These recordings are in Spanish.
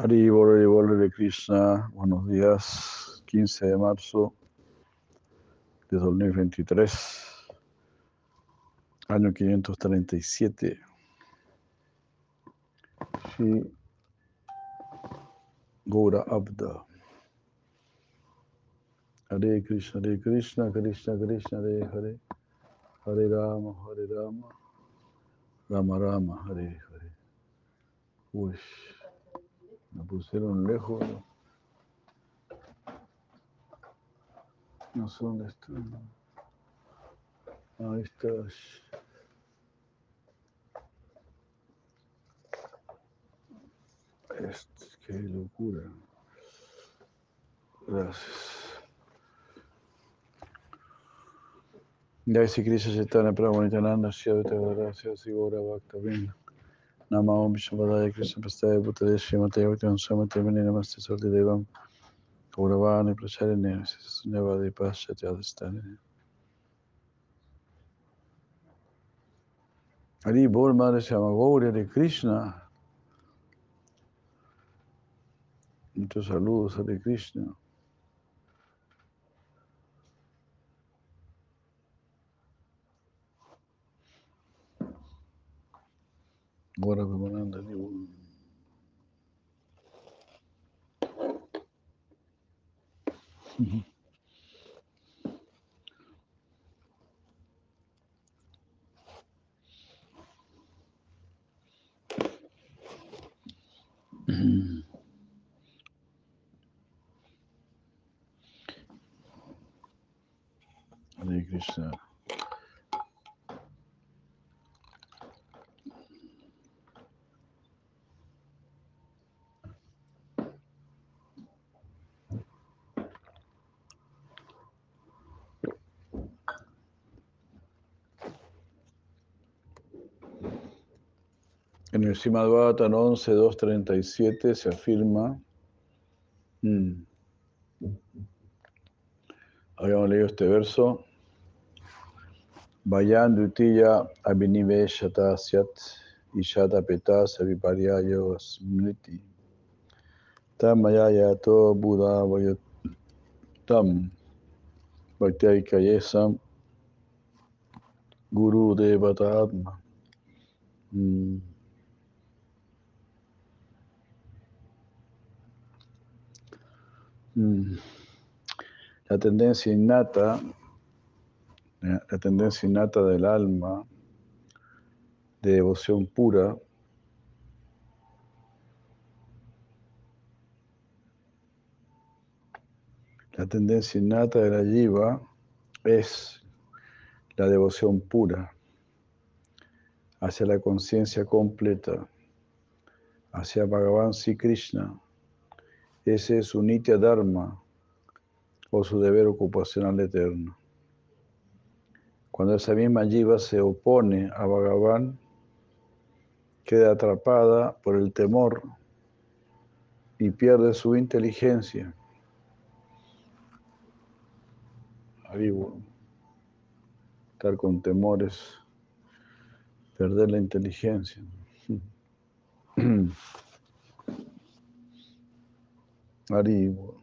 Haribol, Haribol de Krishna, buenos días, 15 de marzo de 2023, año 537. Shri Gora Abda. Hare Krishna, Hare Krishna, Krishna Krishna, Hare Hare, Hare Rama, Hare Rama, Rama Rama, Hare Hare. Uy, me pusieron lejos. No sé dónde están. Ahí estás. Esto, qué locura. Gracias. Jai Sri Krishna Chaitanya Prabhu Nityananda Shri Advaita Gadadhara Sri Gaura Bhakta Vrinda Nama Om Vishnupadaya Krishna Prastaya Bhutale Srimate Bhakti Samate Mani Namaste Sarti Devam Gauravani Pracharine Sunyavadi Paschati Adhistani. Hari Bol Madre se llama Gauri de Krishna. Muchos saludos Hare Krishna Ahora me mandan de un... Hare Krishna. En el Srimad Bhagavatam 11, 237 se afirma, mm, habíamos leído este verso, Vayan dutiya abhiniveshata syat ishata peta saviparyayo smriti tamaya yato buddha vayotam bhaktyayikayesam guru devatatma. Mm. La tendencia innata, la tendencia innata del alma de devoción pura, la tendencia innata de la jiva es la devoción pura hacia la conciencia completa, hacia Bhagavan Sri Krishna. Ese es su nitya dharma o su deber ocupacional eterno. Cuando esa misma jiva se opone a Bhagavan, queda atrapada por el temor y pierde su inteligencia. Estar con temores, perder la inteligencia. Haribo.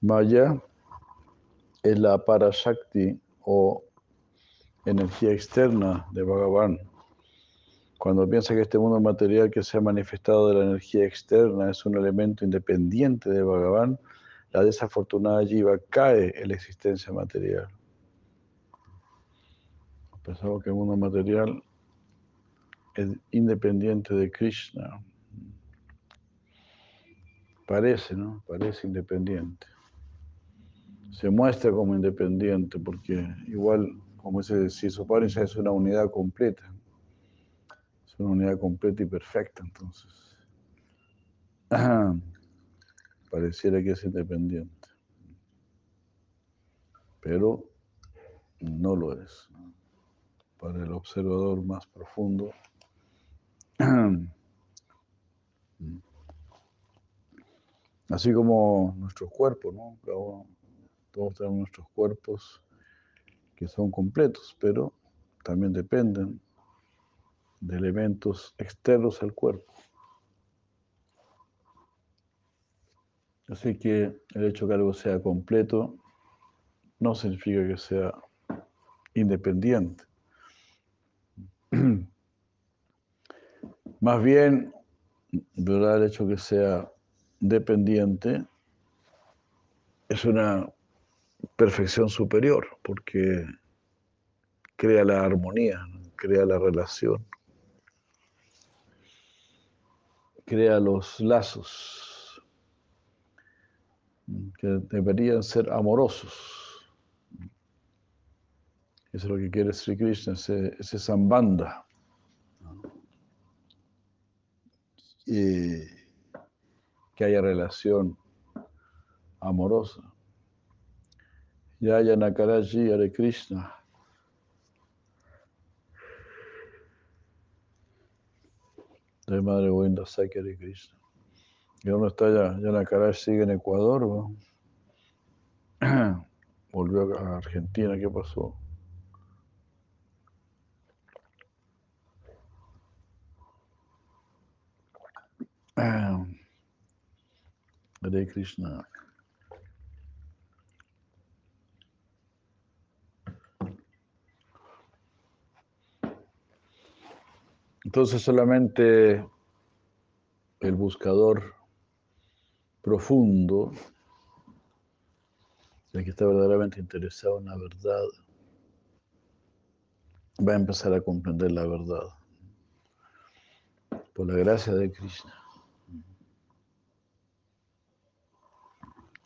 Maya es la parashakti o energía externa de Bhagavan. Cuando piensa que este mundo material que se ha manifestado de la energía externa es un elemento independiente de Bhagavan, la desafortunada jiva cae en la existencia material. Pensamos que el mundo material es independiente de Krishna. Parece, ¿no? Parece independiente. Se muestra como independiente porque igual, como dice, si su padre es una unidad completa. Una unidad completa y perfecta, entonces. Pareciera que es independiente. Pero no lo es. Para el observador más profundo, Así como nuestros cuerpos, ¿no? todos tenemos nuestros cuerpos que son completos, pero también dependen de elementos externos al cuerpo. Así que el hecho que algo sea completo no significa que sea independiente. Más bien, ¿verdad? el hecho que sea dependiente es una perfección superior porque crea la armonía, crea la relación, crea los lazos que deberían ser amorosos. Eso es lo que quiere Sri Krishna, ese, ese. Y que haya relación amorosa. Yaya Nakaraji Hare Krishna. De Madre Govinda Saki Hare Krishna. ¿Y dónde está ya? Ya Nakaraji sigue en Ecuador. Volvió a Argentina. ¿Qué pasó? Hare Krishna. Entonces solamente el buscador profundo, el que está verdaderamente interesado en la verdad, va a empezar a comprender la verdad por la gracia de Krishna.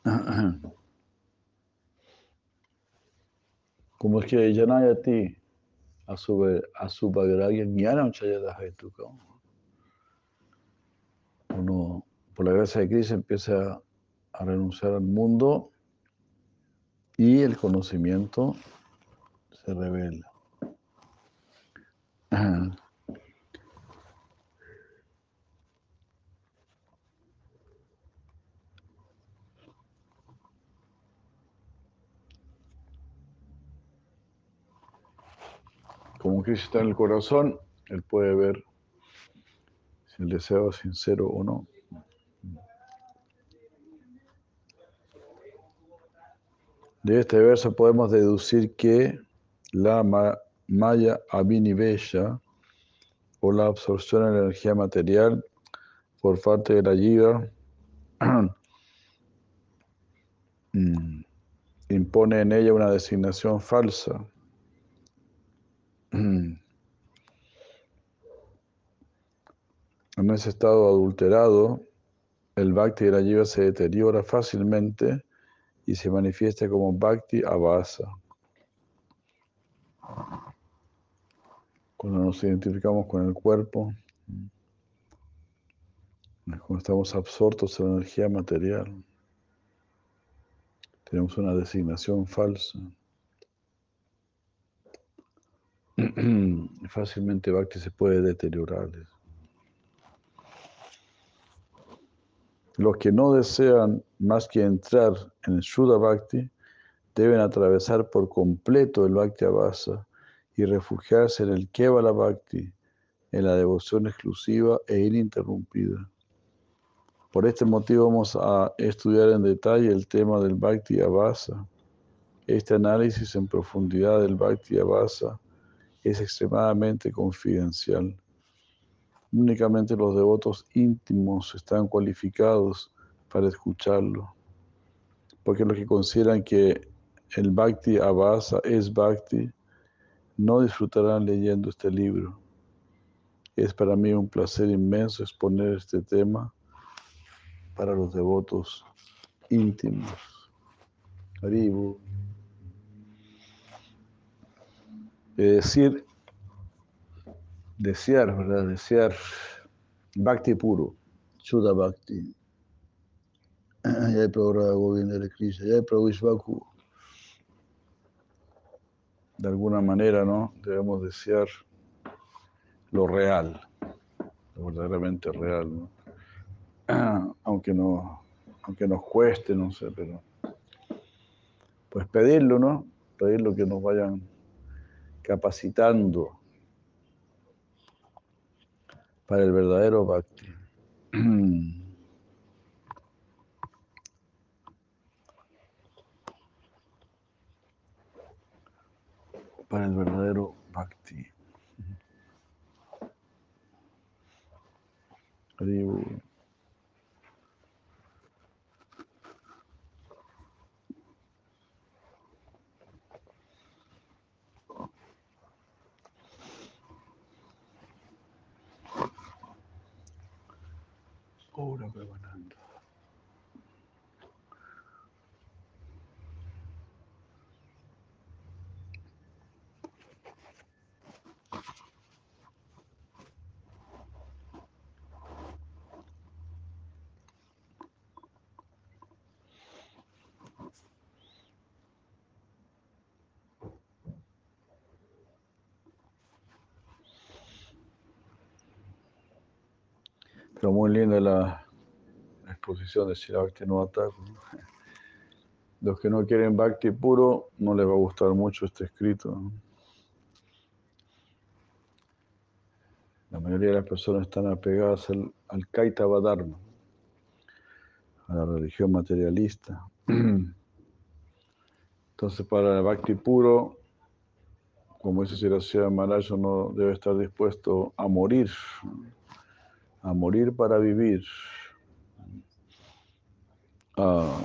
Como es que Yanayati Asubhagragya Jnanam Chayadahetuka. Uno, por la gracia de Cristo, empieza a renunciar al mundo y el conocimiento se revela. Como Cristo está en el corazón, Él puede ver si el deseo es sincero o no. De este verso podemos deducir que la Maya Abhinivesha o la absorción de la energía material por parte de la Yiva impone en ella una designación falsa en ese estado adulterado, el bhakti de la jiva se deteriora fácilmente y se manifiesta como bhakti avasa. Cuando nos identificamos con el cuerpo, cuando estamos absortos en la energía material, tenemos una designación falsa. fácilmente Bhakti se puede deteriorar. Los que no desean más que entrar en Shuddha Bhakti deben atravesar por completo el Bhakti Abhasa y refugiarse en el Kevala Bhakti, en la devoción exclusiva e ininterrumpida. Por este motivo vamos a estudiar en detalle el tema del Bhakti Abhasa. Este análisis en profundidad del Bhakti Abhasa es extremadamente confidencial. Únicamente los devotos íntimos están cualificados para escucharlo, porque los que consideran que el Bhakti Abhasa es Bhakti, no disfrutarán leyendo este libro. Es para mí un placer inmenso exponer este tema para los devotos íntimos. Decir, desear, ¿verdad? Desear Bhakti puro, Shuddha Bhakti. Programa Govinda de Krishna, hay Vishvaku. De alguna manera, ¿no? Debemos desear lo real. verdaderamente real, ¿no? aunque, no, aunque nos cueste, no sé, pero pues pedirlo, ¿no? Pedirlo que nos vayan capacitando para el verdadero bhakti. para el verdadero bhakti. Preparando. Pero muy linda la exposición de Sri Bhakti Los que no quieren Bhakti puro, no les va a gustar mucho este escrito. La mayoría de las personas están apegadas al, al a la religión materialista. Entonces, para el Bhakti puro, como dice Siracía Maharaj, no debe estar dispuesto a morir a morir para vivir, a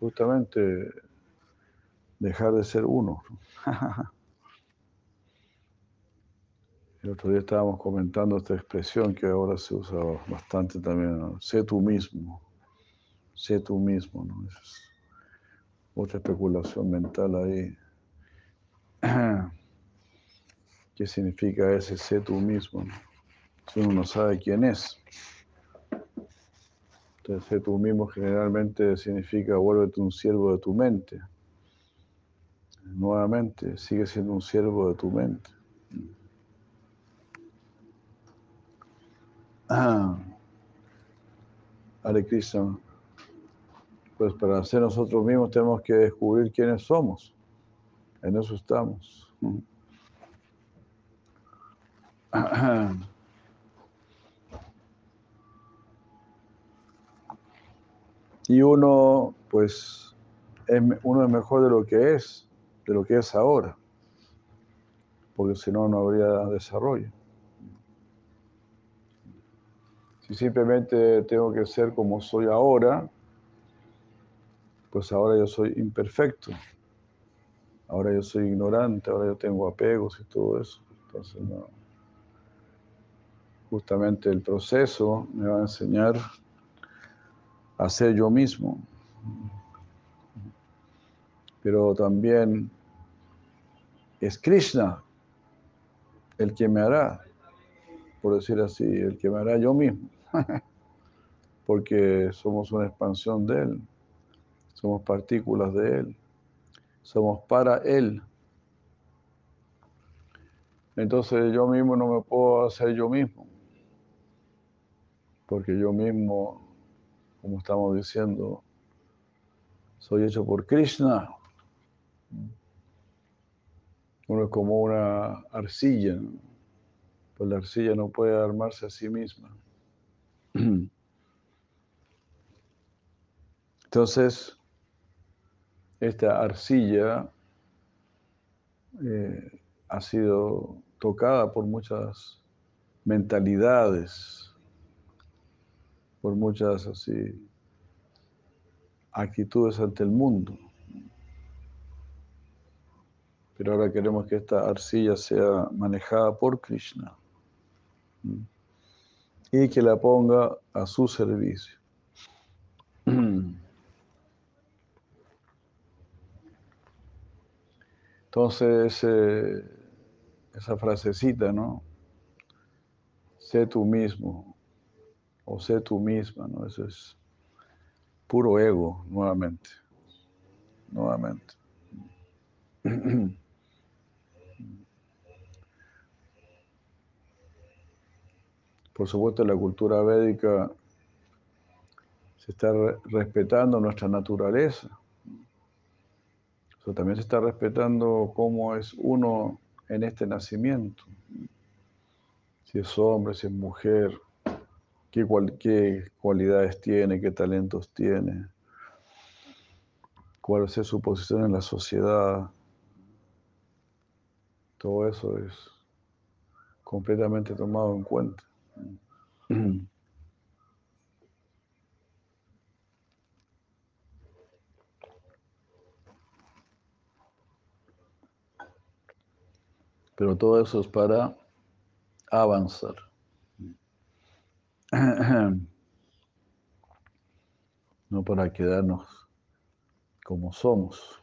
justamente dejar de ser uno. El otro día estábamos comentando esta expresión que ahora se usa bastante también, sé tú mismo, sé tú mismo, ¿no? es otra especulación mental ahí. ¿Qué significa ese sé tú mismo? Si uno no sabe quién es. Entonces, tú mismo generalmente significa vuélvete un siervo de tu mente. Nuevamente, sigue siendo un siervo de tu mente. Ah. Hare. Pues para ser nosotros mismos tenemos que descubrir quiénes somos. En eso estamos. Y uno, pues, es, uno es mejor de lo que es, de lo que es ahora, porque si no, no habría desarrollo. Si simplemente tengo que ser como soy ahora, pues ahora yo soy imperfecto, ahora yo soy ignorante, ahora yo tengo apegos y todo eso. Entonces, no. Justamente el proceso me va a enseñar hacer yo mismo. Pero también es Krishna el que me hará, por decir así, el que me hará yo mismo. Porque somos una expansión de Él, somos partículas de Él, somos para Él. Entonces yo mismo no me puedo hacer yo mismo, porque yo mismo como estamos diciendo, soy hecho por Krishna. Uno es como una arcilla, pues la arcilla no puede armarse a sí misma. Entonces, esta arcilla eh, ha sido tocada por muchas mentalidades, por muchas así actitudes ante el mundo. Pero ahora queremos que esta arcilla sea manejada por Krishna y que la ponga a su servicio. Entonces, esa frasecita, ¿no? Sé tú mismo, o sé tú misma, ¿no? Eso es puro ego, nuevamente, nuevamente. Por supuesto, la cultura védica se está respetando nuestra naturaleza. también se está respetando cómo es uno en este nacimiento. Si es hombre, si es mujer, qué, qué cualidades tiene, qué talentos tiene, cuál es su posición en la sociedad. Todo eso es completamente tomado en cuenta. Pero todo eso es para avanzar. No para quedarnos como somos.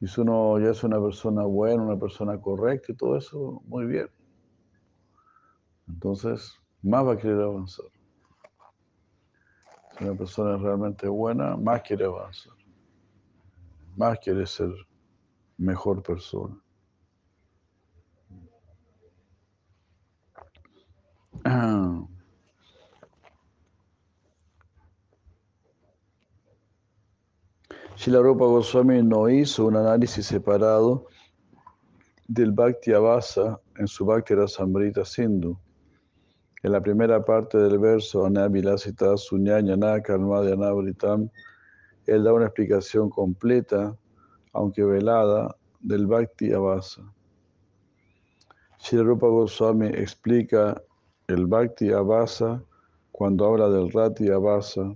Y si uno ya es una persona buena, una persona correcta y todo eso, muy bien. Entonces, más va a querer avanzar. Si una persona es realmente buena, más quiere avanzar. Más quiere ser mejor persona. La Rupa Goswami no hizo un análisis separado del Bhakti Abhasa en su Bhakti Rasamrita Sindhu. En la primera parte del verso, Anavilasita Sunyanyana Karmadhyanabritam, él da una explicación completa aunque velada, del Bhakti Abhasa. Rupa Goswami explica el Bhakti Abhasa cuando habla del Rati Abhasa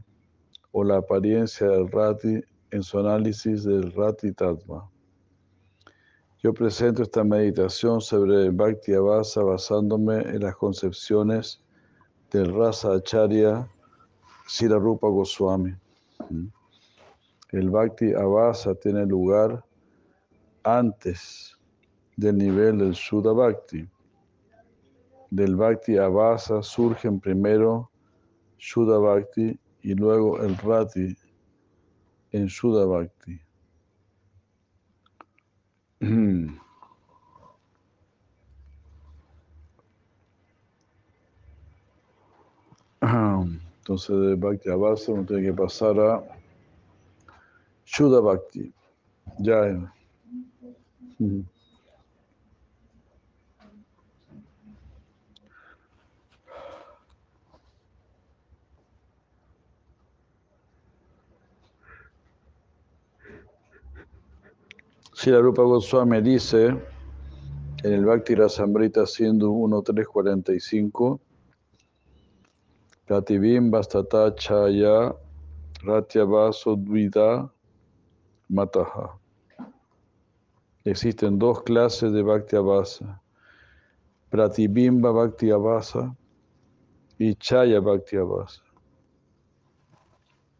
o la apariencia del Rati en su análisis del Rati Tattva. Yo presento esta meditación sobre el Bhakti Abhasa basándome en las concepciones del Rasa Acharya Rupa Goswami. El Bhakti Abhasa tiene lugar antes del nivel del Shuddha Bhakti. Del Bhakti Abhasa surgen primero Shuddha Bhakti y luego el Rati en Shuddha Bhakti. Entonces, del Bhakti Abhasa uno tiene que pasar a Shuddha. Ya. Si la Rupa Goswami dice en el Bhakti Rasamrita siendo 1.345, Pratibimba Stata Chaya Ratyavaso Dvida Mataha. Existen dos clases de Bhakti Abhasa. Pratibimba Bhakti Abhasa y Chaya Bhakti Abhasa.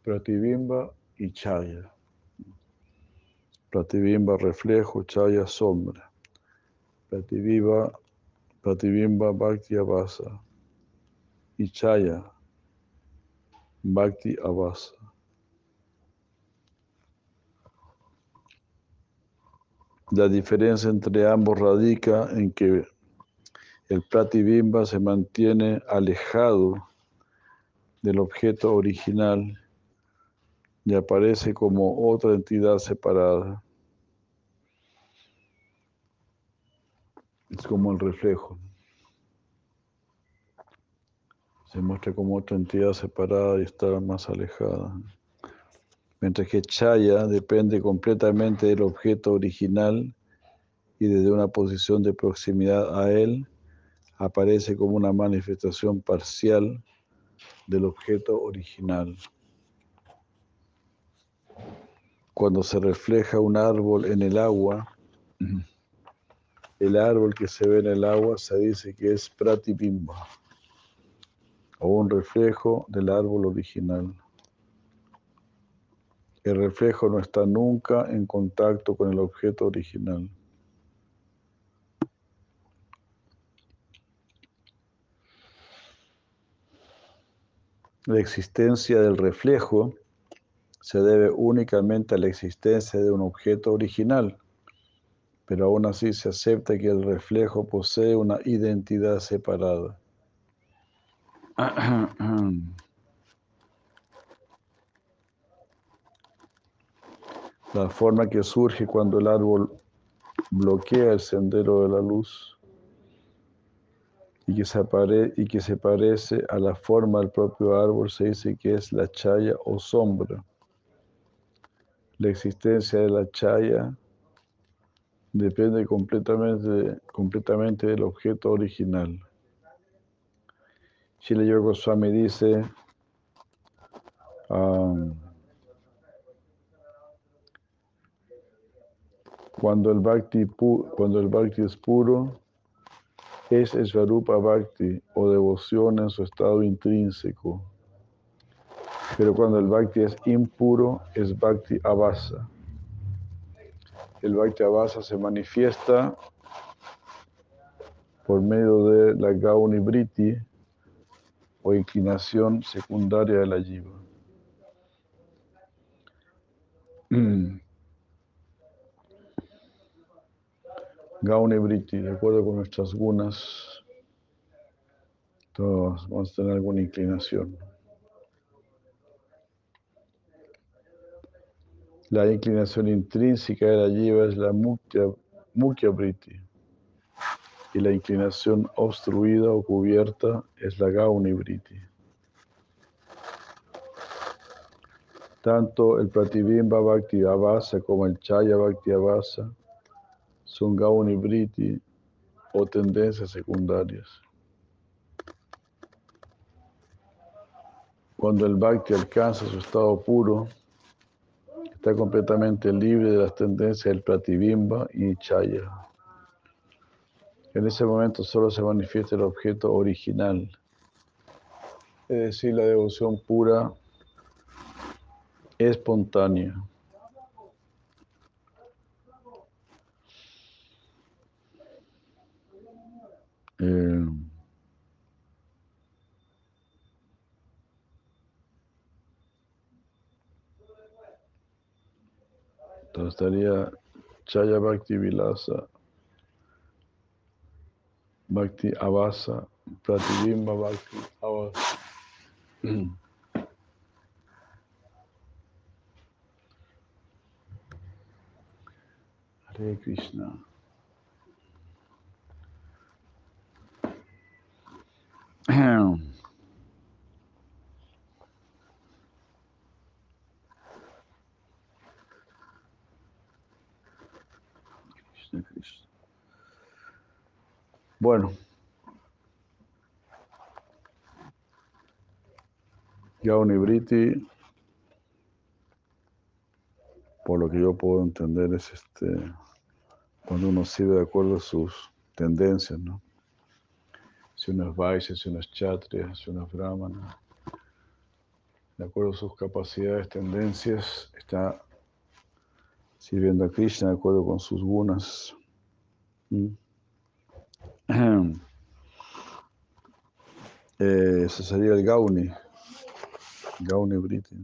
Pratibimba y Chaya. Pratibimba reflejo, Chaya sombra. Pratibimba, Pratibimba Bhakti Abhasa y Chaya Bhakti Abhasa. La diferencia entre ambos radica en que el pratibimba se mantiene alejado del objeto original y aparece como otra entidad separada. Es como el reflejo. Se muestra como otra entidad separada y está más alejada mientras que Chaya depende completamente del objeto original y desde una posición de proximidad a él aparece como una manifestación parcial del objeto original. Cuando se refleja un árbol en el agua, el árbol que se ve en el agua se dice que es pratibimba o un reflejo del árbol original. El reflejo no está nunca en contacto con el objeto original. La existencia del reflejo se debe únicamente a la existencia de un objeto original, pero aún así se acepta que el reflejo posee una identidad separada. La forma que surge cuando el árbol bloquea el sendero de la luz y que, se y que se parece a la forma del propio árbol se dice que es la chaya o sombra. La existencia de la chaya depende completamente, completamente del objeto original. Shila Yoga Goswami dice, um, cuando, el bhakti cuando el bhakti es puro, es Svarupa Bhakti o devoción en su estado intrínseco. Pero cuando el Bhakti es impuro, es Bhakti Abasa el Bhakti Abhasa se manifiesta por medio de la Gauni Briti o inclinación secundaria de la Jiva. Gauni Briti, de acuerdo con nuestras gunas, todos vamos a tener alguna inclinación. La inclinación intrínseca de la jiva es la mukya, briti y la inclinación obstruida o cubierta es la gauni briti. Tanto el pratibimba bhakti avasa como el chaya bhakti avasa son gauni briti o tendencias secundarias. Cuando el bhakti alcanza su estado puro, está completamente libre de las tendencias del pratibimba y chaya. En ese momento solo se manifiesta el objeto original, es decir, la devoción pura, espontánea. Eh, Entonces estaría Chaya Bhakti Vilasa, Bhakti Avasa, Pratibimba Bhakti Avasa. Hare Krishna. Bueno. Gauni Briti, por lo que yo puedo entender, es este cuando uno sirve de acuerdo a sus tendencias, ¿no? Si uno es si uno es Kshatriya, si uno es Brahmana, de acuerdo a sus capacidades, tendencias, está sirviendo a Krishna de acuerdo con sus gunas. Eh, ese sería el Gauni, Gauni Briti.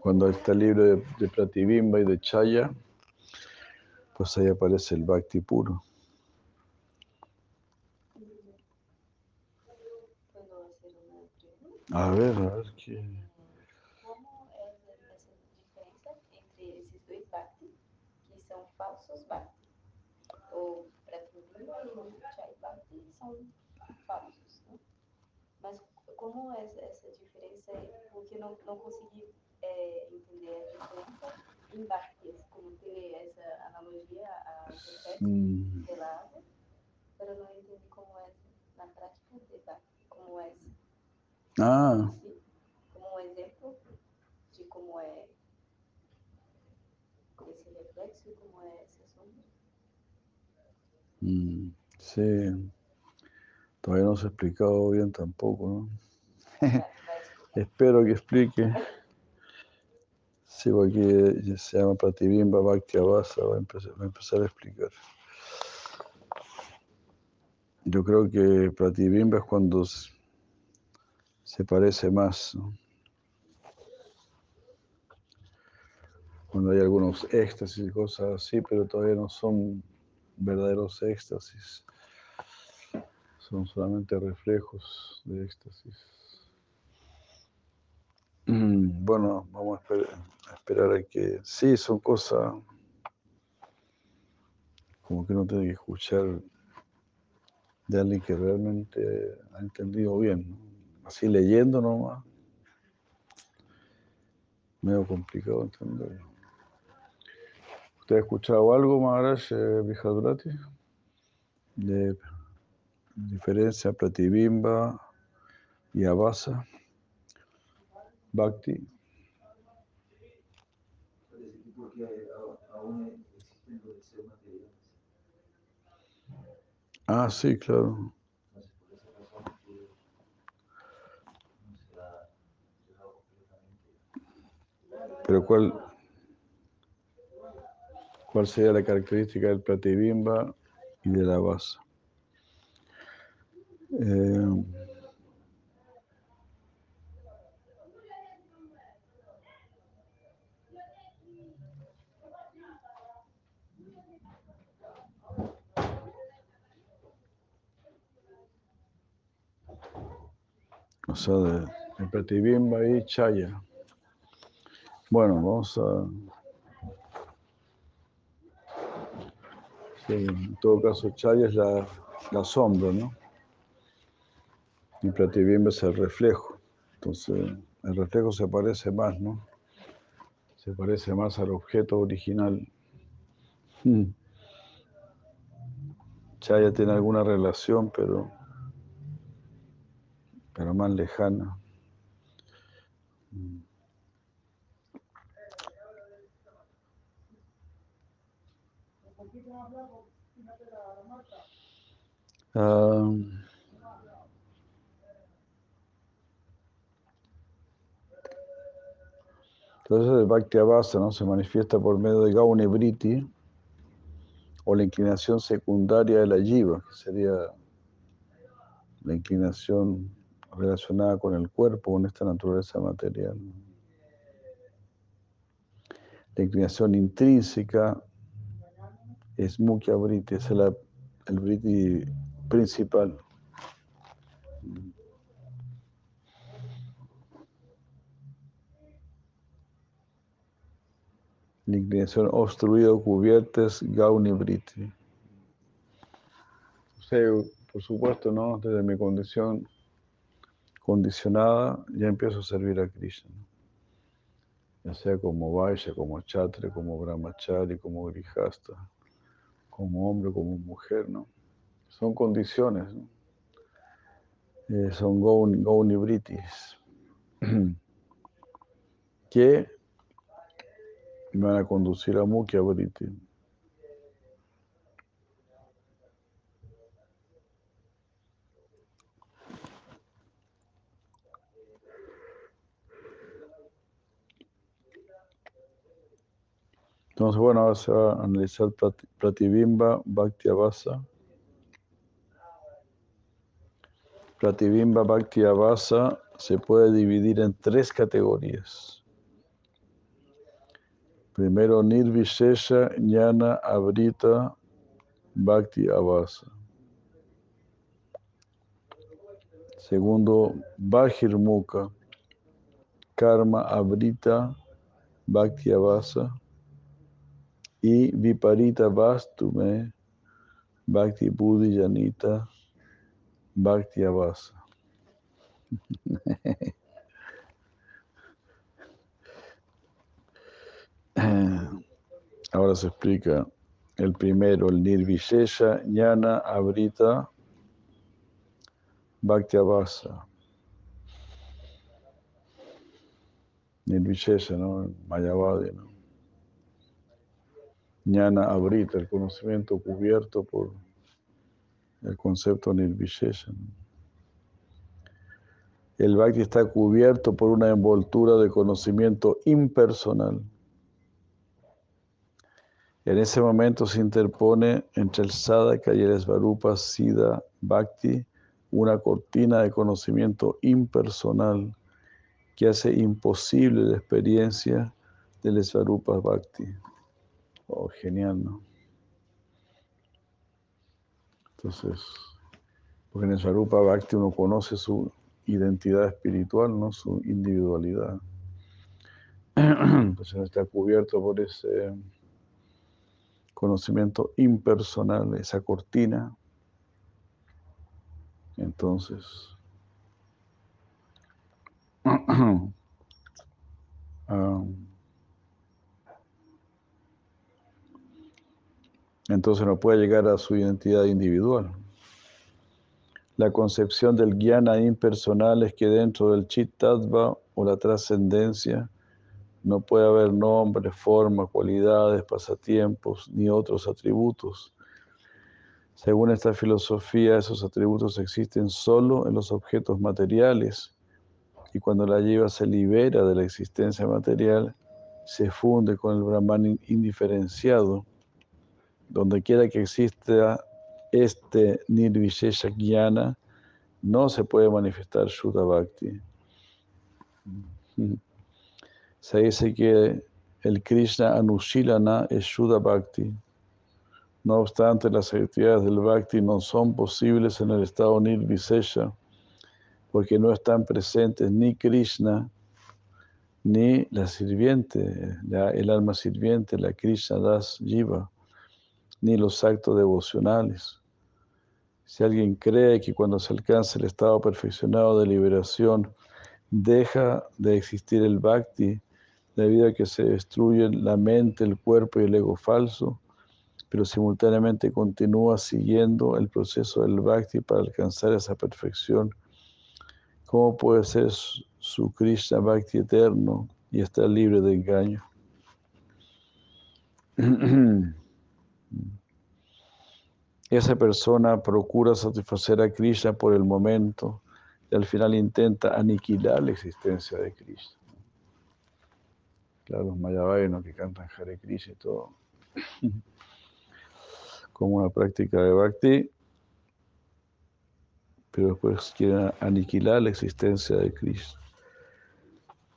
Cuando está libre de, de Pratibimba y de Chaya, pues ahí aparece el Bhakti puro. A ver, a ver qué. Como é essa diferença entre esses dois bhakti, que são falsos bhakti? O Pratibimba e o Chai bhakti são falsos, né? Mas como é essa diferença? Porque não, não consegui é, entender a diferença em bhaktis, como ter essa analogia a Hum. pelada, mas eu não entendi como é na prática de bhakti, como é Ah, Sí, como un ejemplo de cómo es ese reflexo cómo es esa sombra. mm, sí. Todavía no se ha explicado bien tampoco, ¿no? Espero que explique. Sí, porque se llama Pratibimba Bhakti Avasa, va a empezar, va a empezar a explicar. Yo creo que Pratibimba es cuando se parece más. ¿no? Cuando hay algunos éxtasis y cosas así, pero todavía no son verdaderos éxtasis. Son solamente reflejos de éxtasis. Mm, bueno, vamos a esperar, a que... Sí, son cosas como que uno tiene que escuchar de alguien que realmente ha entendido bien. Así leyendo nomás. Medio complicado entender. ¿Usted ha escuchado algo, Maharaj eh, De diferencia Pratibimba y Abasa? Bhakti. Ah, sí, claro. Pero ¿cuál, cuál sería la característica del pratibimba y de la base? Eh, o sea, de, de y Chaya. Bueno, vamos a... en todo caso, Chaya es la, la sombra, ¿no? Y Pratibimba es el reflejo. Entonces, el reflejo se parece más, ¿no? Se parece más al objeto original. Hmm. Chaya tiene alguna relación, pero, pero más lejana. Entonces el Bhakti Abhasa ¿no? se manifiesta por medio de Gauni Briti o la inclinación secundaria de la Jiva, que sería la inclinación relacionada con el cuerpo, con esta naturaleza material. La inclinación intrínseca es Mukhya Briti, es el, el Briti principal. La inclinación obstruida o cubierta Gauni Briti. por supuesto, ¿no? Desde mi condición condicionada, ya empiezo a servir a Krishna. Ya sea como Vaishya, como Chatre, como Brahmachari, como Grihasta, como hombre, como mujer, ¿no? Son condiciones. Eh, son Gauni Britis, que van a conducir a Mukhya Briti. Entonces, bueno, ahora se va a analizar Pratibimba Bhakti Abhasa. Pratibimba Bhakti Abhasa se puede dividir en tres categorías. Primero, Nirvishesha Jnana Abrita Bhakti Abhasa. Segundo, Bajirmuka Karma Abrita Bhakti Abhasa y Viparita Vastume Bhakti Buddhi Janita Bhakti Abhasa. Ahora se explica el primero, el Nirvishesha Jnana Abrita Bhakti Abhasa. Nirvishesha, ¿no? Mayavadi, ¿no? Jnana abrita, el conocimiento cubierto por el concepto nirvishesha. El bhakti está cubierto por una envoltura de conocimiento impersonal. En ese momento se interpone entre el sadhaka y el svarupa siddha bhakti una cortina de conocimiento impersonal que hace imposible la experiencia del Svarupa Bhakti. Oh, genial, ¿no? Entonces, porque en el Svarupa Bhakti uno conoce su identidad espiritual, ¿no? Su individualidad. Entonces está cubierto por ese conocimiento impersonal, esa cortina. Entonces, entonces no puede llegar a su identidad individual. La concepción del jnana impersonal es que dentro del chittadva o la trascendencia no puede haber nombre, forma, cualidades, pasatiempos ni otros atributos. Según esta filosofía, esos atributos existen solo en los objetos materiales y cuando la lleva se libera de la existencia material, se funde con el Brahman indiferenciado. Donde quiera que exista este Nirvishesha Jnana, no se puede manifestar Shuddha Bhakti. Se dice que el Krishna Anushilana es Shuddha Bhakti. No obstante, las actividades del Bhakti no son posibles en el estado Nirvishesha porque no están presentes ni Krishna ni la sirviente, el alma sirviente, la Krishna Das Jiva, ni los actos devocionales. Si alguien cree que cuando se alcanza el estado perfeccionado de liberación deja de existir el bhakti, debido a que se destruyen la mente, el cuerpo y el ego falso, pero simultáneamente continúa siguiendo el proceso del bhakti para alcanzar esa perfección ¿Cómo puede ser su Krishna Bhakti eterno y estar libre de engaño? Esa persona procura satisfacer a Krishna por el momento y al final intenta aniquilar la existencia de Krishna. Claro, los mayavayanos que cantan Hare Krishna y todo, como una práctica de bhakti, pero después quieren aniquilar la existencia de Krishna.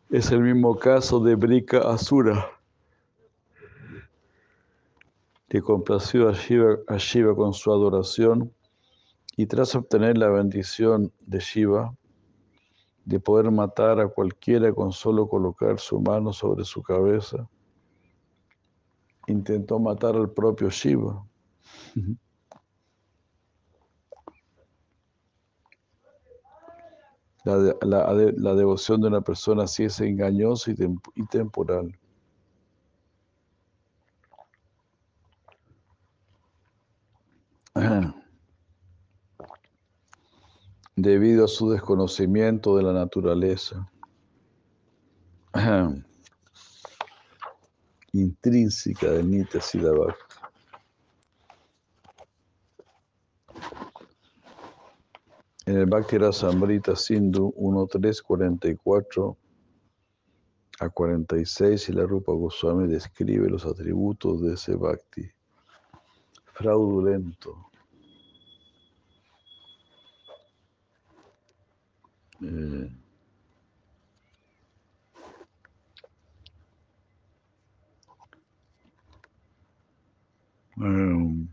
Es el mismo caso de Brika Asura, que complació a Shiva, a Shiva con su adoración y tras obtener la bendición de Shiva, de poder matar a cualquiera con solo colocar su mano sobre su cabeza, intentó matar al propio Shiva. La, devoción de una persona así es engañosa y, temporal. Debido a su desconocimiento de la naturaleza intrínseca de Nitya Siddhavakti. En el Bhakti Rasamrita Sindhu 1.3.44 a 46 y la Rupa Goswami describe los atributos de ese Bhakti. Fraudulento. Eh, um,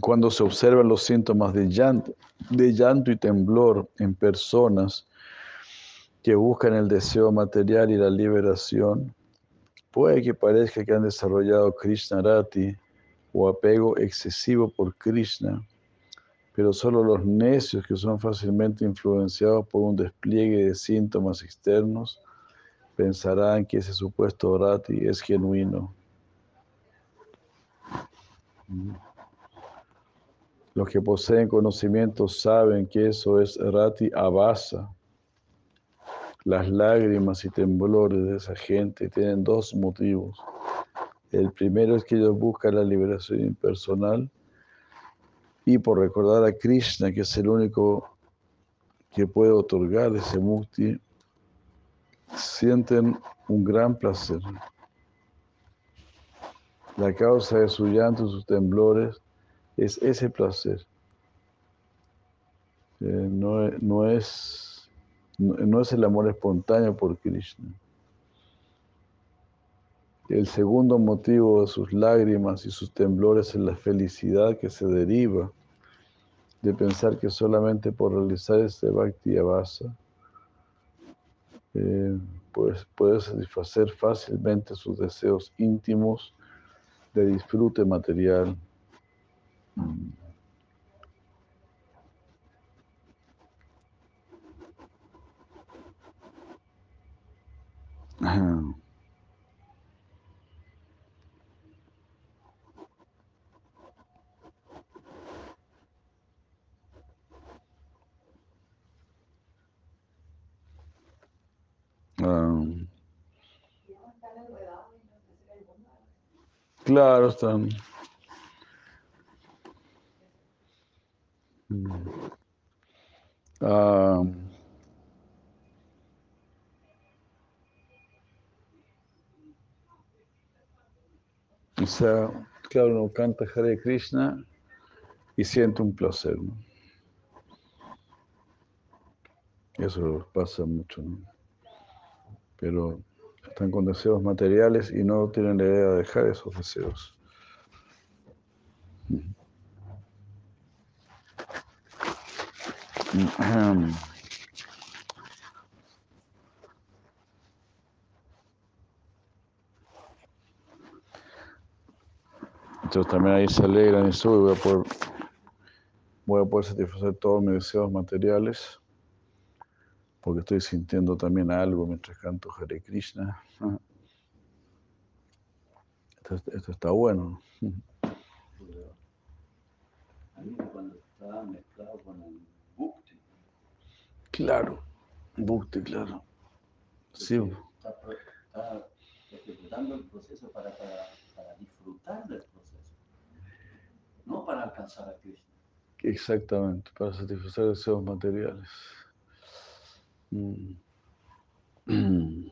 cuando se observan los síntomas de llanto, de llanto y temblor en personas que buscan el deseo material y la liberación, puede que parezca que han desarrollado Krishna Rati o apego excesivo por Krishna, pero solo los necios que son fácilmente influenciados por un despliegue de síntomas externos pensarán que ese supuesto Rati es genuino. Mm. Los que poseen conocimiento saben que eso es rati abasa. Las lágrimas y temblores de esa gente tienen dos motivos. El primero es que ellos buscan la liberación impersonal y por recordar a Krishna, que es el único que puede otorgar ese mukti, sienten un gran placer. La causa de su llanto y sus temblores es ese placer. eh, no, es el amor espontáneo por Krishna. El segundo motivo de sus lágrimas y sus temblores es la felicidad que se deriva de pensar que solamente por realizar este bhakti eh, pues, puede satisfacer fácilmente sus deseos íntimos de disfrute material. Claro, están. Ah, o claro, uno canta Hare Krishna y siente un placer, ¿no? Eso pasa mucho, ¿no? Pero están con deseos materiales y no tienen la idea de dejar esos deseos. Entonces también ahí se alegran y suben, voy a poder, voy a poder satisfacer todos mis deseos materiales porque estoy sintiendo también algo mientras canto Hare Krishna. Esto, está bueno. cuando está mezclado con el bhakti. Claro, bhakti, claro. Sí. Está, está ejecutando el proceso para, para, para, disfrutar del proceso, no para alcanzar a Krishna. Exactamente, para satisfacer deseos materiales. Mm.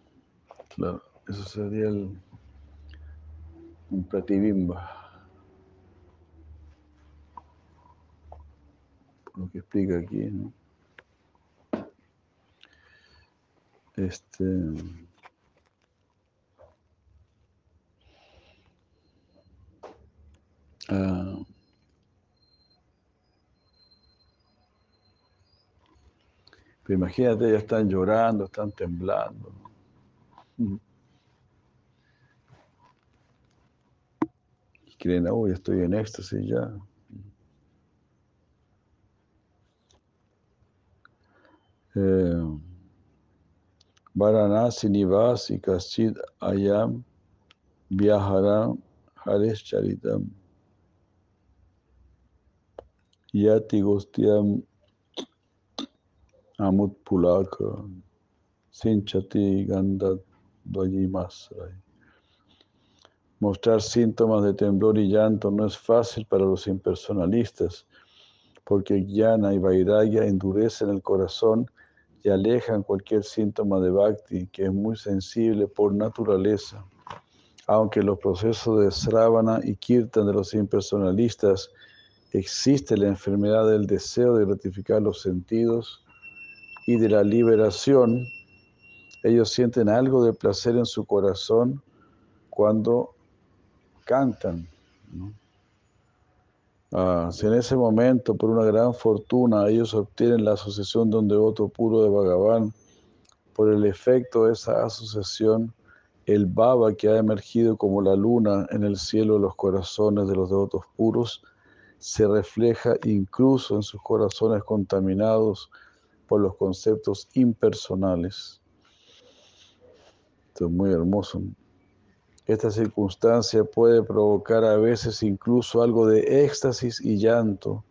Claro, eso sería el, un pratibimba. Lo que explica aquí, ¿no? Este. Ah, Pero imagínate, ya están llorando, están temblando. Y creen, oh, ya estoy en éxtasis ya. Eh, Varanasi Nivasi Kaschid Ayam Viajaram Haresh Charitam Yati Gostiam Amut Pulaka, Sinchati Ganda Masray. Mostrar síntomas de temblor y llanto no es fácil para los impersonalistas, porque Jnana y Vairagya endurecen el corazón y alejan cualquier síntoma de Bhakti, que es muy sensible por naturaleza. Aunque los procesos de Sravana y Kirtan de los impersonalistas existe la enfermedad del deseo de gratificar los sentidos, y de la liberación, ellos sienten algo de placer en su corazón cuando cantan. Ah, si en ese momento, por una gran fortuna, ellos obtienen la asociación de un devoto puro de Bhagavan, por el efecto de esa asociación, el Baba que ha emergido como la luna en el cielo de los corazones de los devotos puros, se refleja incluso en sus corazones contaminados los conceptos impersonales. Esto es muy hermoso. Esta circunstancia puede provocar a veces incluso algo de éxtasis y llanto,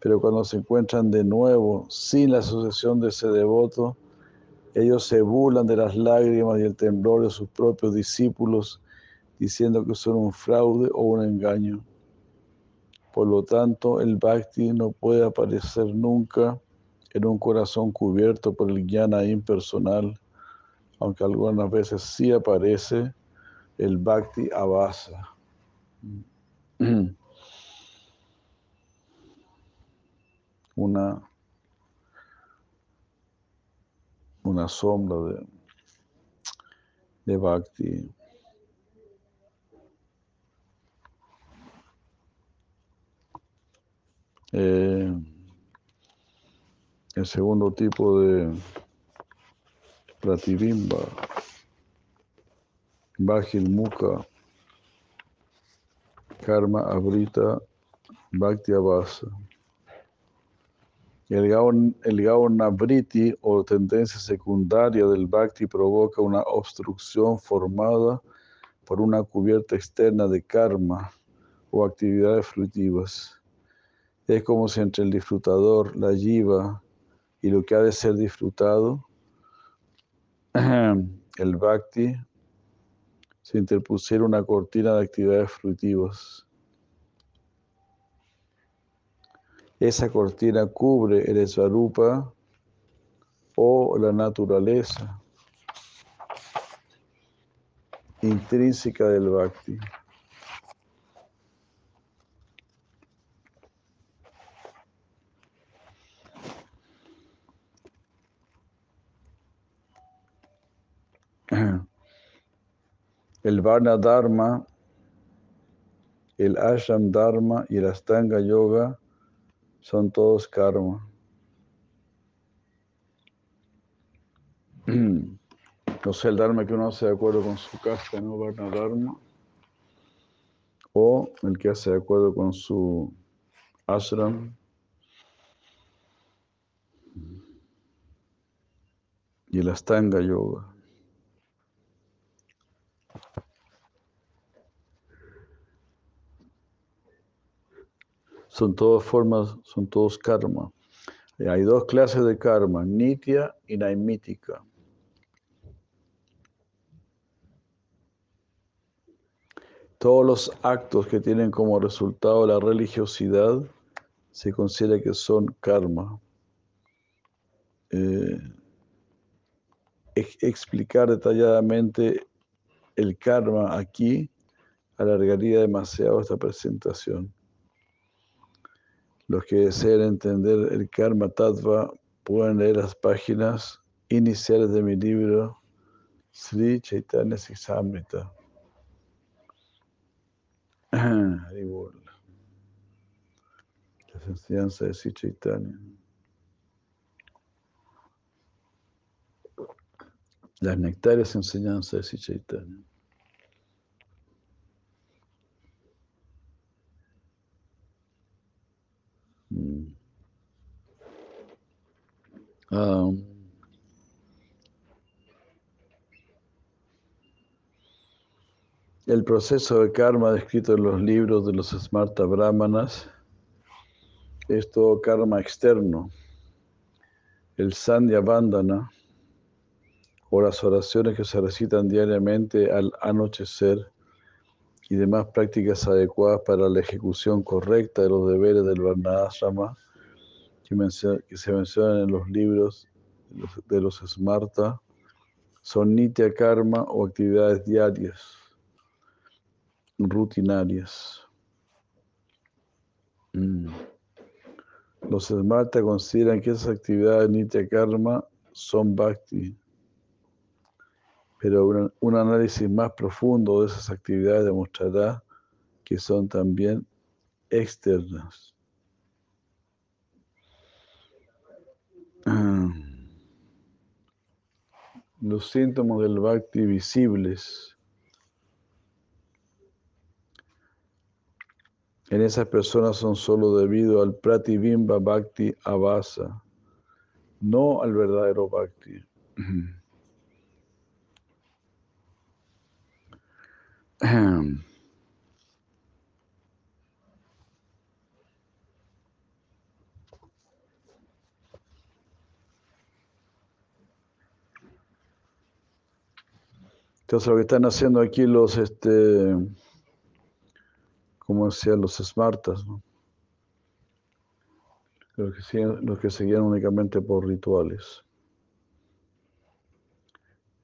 pero cuando se encuentran de nuevo sin la asociación de ese devoto, ellos se burlan de las lágrimas y el temblor de sus propios discípulos, diciendo que son un fraude o un engaño. Por lo tanto, el bhakti no puede aparecer nunca en un corazón cubierto por el jnana impersonal, aunque algunas veces sí aparece el bhakti avasa. Una una sombra de, de bhakti. Eh, el segundo tipo de pratibimba, Bhajil Mukha, Karma Abrita, Bhakti Abhasa. El Gauna Briti o tendencia secundaria del Bhakti provoca una obstrucción formada por una cubierta externa de karma o actividades fruitivas. Es como si entre el disfrutador, la yiva y lo que ha de ser disfrutado, el Bhakti, se interpusiera una cortina de actividades fruitivas. Esa cortina cubre el Svarupa o la naturaleza intrínseca del Bhakti. El Varna Dharma, el Ashram Dharma y el Astanga Yoga son todos karma. No sé, el Dharma que uno hace de acuerdo con su casta, ¿no? Varna Dharma. O el que hace de acuerdo con su ashram. Y el Astanga Yoga. Son todas formas, son todos karma. Hay dos clases de karma, nitya y naimítica. Todos los actos que tienen como resultado la religiosidad se considera que son karma. Eh, explicar detalladamente el karma aquí alargaría demasiado esta presentación. Los que deseen entender el Karma Tattva pueden leer las páginas iniciales de mi libro Sri Chaitanya Sisamrita. Las enseñanzas de Sri Chaitanya. Las nectarias enseñanzas de Sri Chaitanya. Um, el proceso de karma descrito en los libros de los Smarta Brahmanas es todo karma externo. El Sandhya Bandhana o las oraciones que se recitan diariamente al anochecer y demás prácticas adecuadas para la ejecución correcta de los deberes del Varnasrama que, se mencionan en los libros de los, Smarta son nitya karma o actividades diarias, rutinarias. Mm. Los Smarta consideran que esas actividades nitya karma son bhakti, pero un análisis más profundo de esas actividades demostrará que son también externas. Los síntomas del bhakti visibles. En esas personas son solo debido al pratibimba bhakti avasa, no al verdadero bhakti. Entonces lo que están haciendo aquí los, este, como decía, los smartas, los, que siguen, los que seguían únicamente por rituales.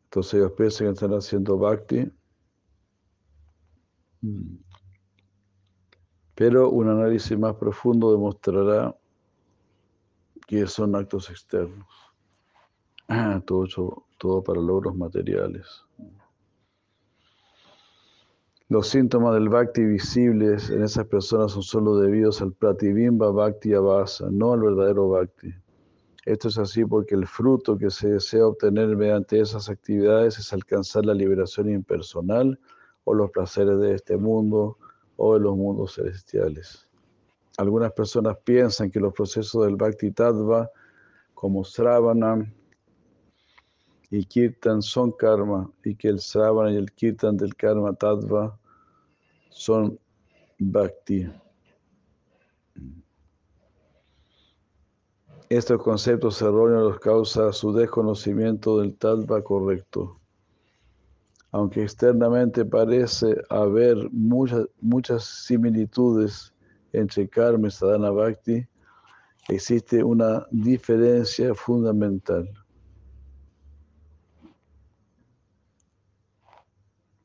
Entonces ellos piensan que están haciendo bhakti. Pero un análisis más profundo demostrará que son actos externos. todo, para logros materiales. Los síntomas del bhakti visibles en esas personas son solo debidos al pratibimba bhakti abasa, no al verdadero bhakti. Esto es así porque el fruto que se desea obtener mediante esas actividades es alcanzar la liberación impersonal o los placeres de este mundo o de los mundos celestiales. Algunas personas piensan que los procesos del Bhakti Tattva, como Sravana y Kirtan, son karma y que el Sravana y el Kirtan del karma Tattva son Bhakti. Estos conceptos erróneos los causa su desconocimiento del tattva correcto. Aunque externamente parece haber muchas, muchas similitudes entre karma y sadhana bhakti, existe una diferencia fundamental.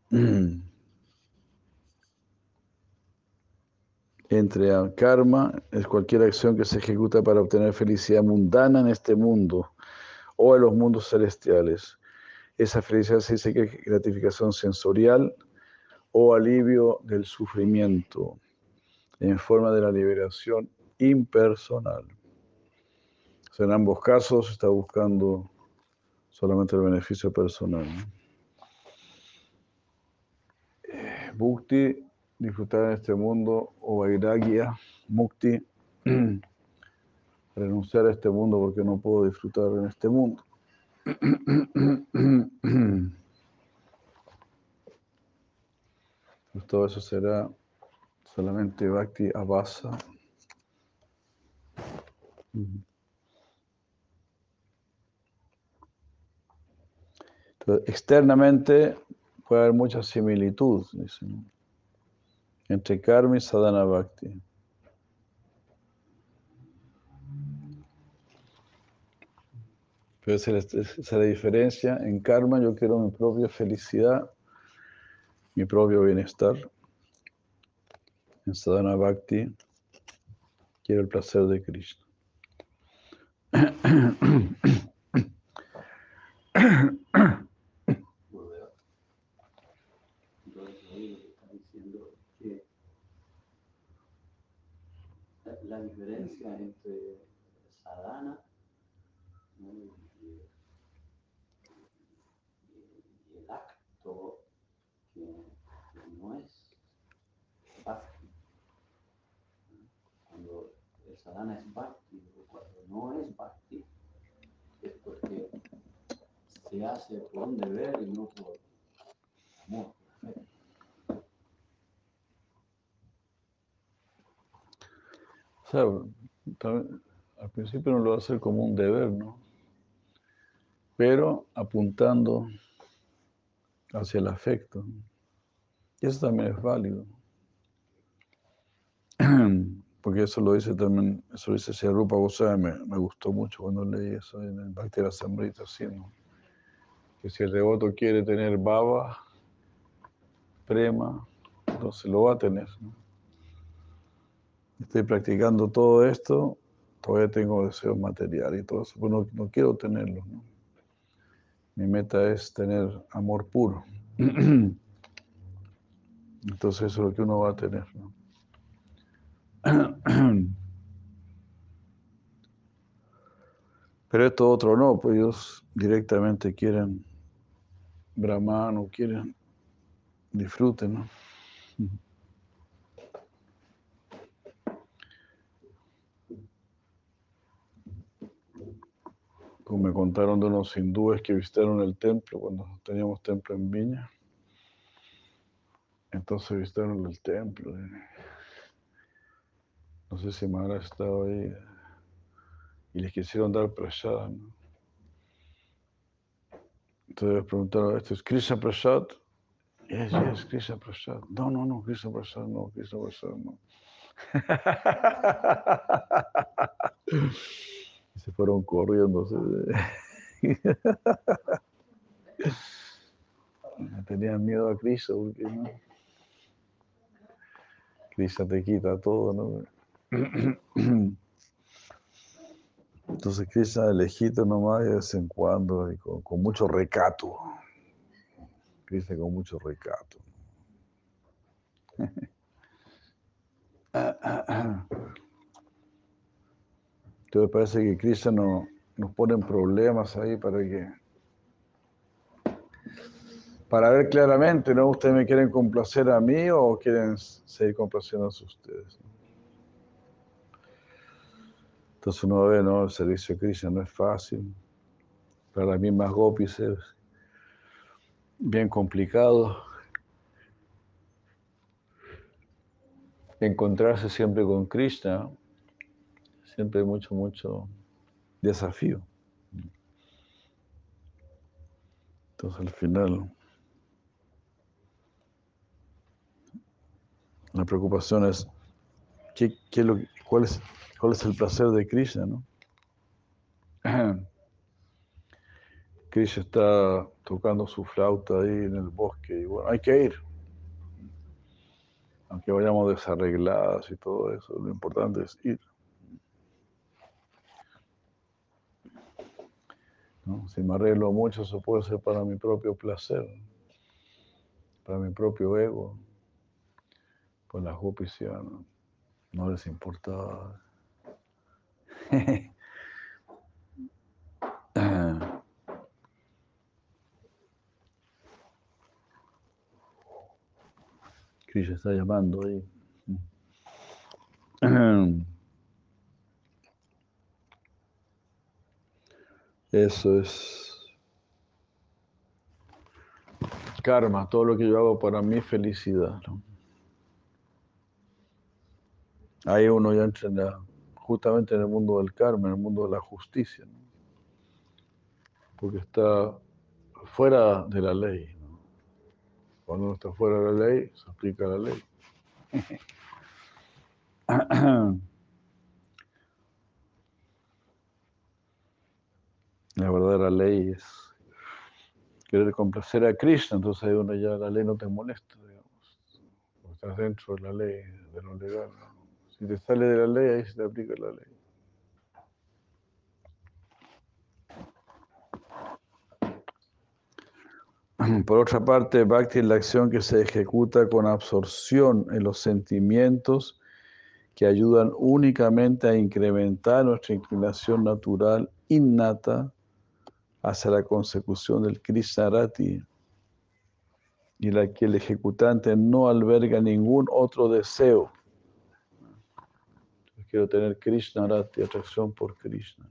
entre karma es cualquier acción que se ejecuta para obtener felicidad mundana en este mundo o en los mundos celestiales. Esa felicidad se dice que es gratificación sensorial o alivio del sufrimiento en forma de la liberación impersonal. en ambos casos está buscando solamente el beneficio personal. Eh, Bhukti disfrutar en este mundo, o vairagya, mukti, renunciar a este mundo porque no puedo disfrutar en este mundo. Pues todo eso será solamente bhakti abasa. externamente puede haber mucha similitud, entre karma y sadhana bhakti. Pero esa diferencia. En karma yo quiero mi propia felicidad, mi propio bienestar. En sadhana bhakti quiero el placer de Krishna. la diferencia entre sadhana y, el acto que, no es bhakti. Cuando el sadhana es bhakti cuando no es bhakti, es porque se hace por un deber y no por amor. O al principio no lo va a hacer como un deber, ¿no? Pero apuntando hacia el afecto. Y eso también es válido. Porque eso lo dice también, eso dice Rupa Goswami, me, gustó mucho cuando leí eso en el Bhakti la ¿sí, Que si el devoto quiere tener baba, prema, entonces lo va a tener, ¿no? estoy practicando todo esto, todavía tengo deseos materiales y todo eso, pero no, quiero tenerlos. Mi meta es tener amor puro. Entonces eso es lo que uno va a tener. Pero esto otro no, pues ellos directamente quieren Brahman o quieren disfruten, ¿no? como me contaron de unos hindúes que visitaron el templo cuando teníamos templo en Viña. Entonces visitaron el templo. No sé si Mara estaba ahí. Y les quisieron dar prasad. Entonces les preguntaron, ¿esto es Krishna Prasad? Yes, yes, Krishna Prasad. No, no, no, Krishna Prasad no, Krishna Prasad no. se fueron corriendo. Tenían miedo a Cristo porque ¿no? Cristo te quita todo, ¿no? Entonces Krishna de lejito nomás de vez en cuando y con, mucho recato. Krishna con mucho recato. Entonces parece que Krishna no, nos pone problemas ahí para que para ver claramente, ¿no? ¿Ustedes me quieren complacer a mí o quieren seguir complaciendo a ustedes? Entonces uno ve, ¿no? El servicio de Krishna no es fácil. Para las mismas gopis es bien complicado. Encontrarse siempre con Krishna, siempre mucho, mucho desafío. Entonces al final la preocupación es ¿qué, qué lo, cuál, es, cuál es el placer de Krishna, ¿no? Krishna está tocando su flauta ahí en el bosque y bueno, hay que ir. Aunque vayamos desarregladas y todo eso, lo importante es ir. Si me arreglo mucho, eso puede ser para mi propio placer, para mi propio ego. Pues las gopis no, no les importaba. Krishna está llamando ahí. Eso es karma, todo lo que yo hago para mi felicidad. Ahí uno ya entra justamente en el mundo del karma, en el mundo de la justicia, porque está fuera de la ley. Cuando uno está fuera de la ley, se aplica la ley. La verdadera ley es querer complacer a Krishna, entonces ahí uno ya la ley no te molesta, digamos. Estás dentro de la ley, de lo legal. Si te sale de la ley, ahí se te aplica la ley. Por otra parte, Bhakti es la acción que se ejecuta con absorción en los sentimientos que ayudan únicamente a incrementar nuestra inclinación natural innata hacia la consecución del Krishnarati y la que el ejecutante no alberga ningún otro deseo. Quiero tener Krishnarati, atracción por Krishna.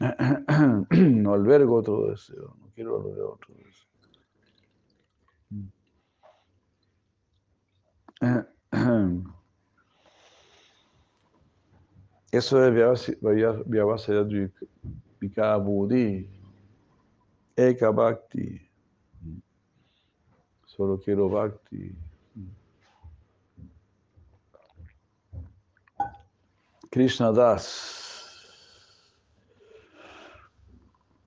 No albergo otro deseo, no quiero albergar otro deseo. Eso es Vyavasaya Budi. Eka Bhakti. Solo quiero Bhakti. Krishna Das.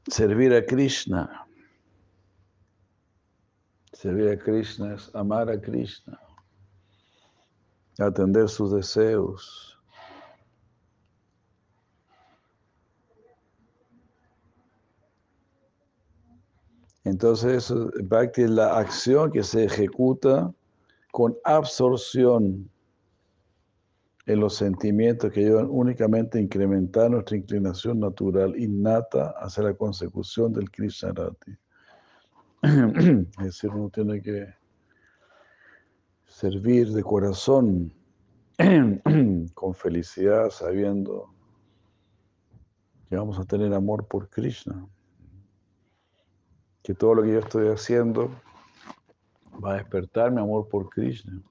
Servir a Krishna. Servir a Krishna es amar a Krishna. Atender sus deseos. Entonces, Bhakti es la acción que se ejecuta con absorción en los sentimientos que ayudan únicamente a incrementar nuestra inclinación natural innata hacia la consecución del Krishnarati. es decir, uno tiene que servir de corazón, con felicidad, sabiendo que vamos a tener amor por Krishna que todo lo que yo estoy haciendo va a despertar mi amor por Krishna.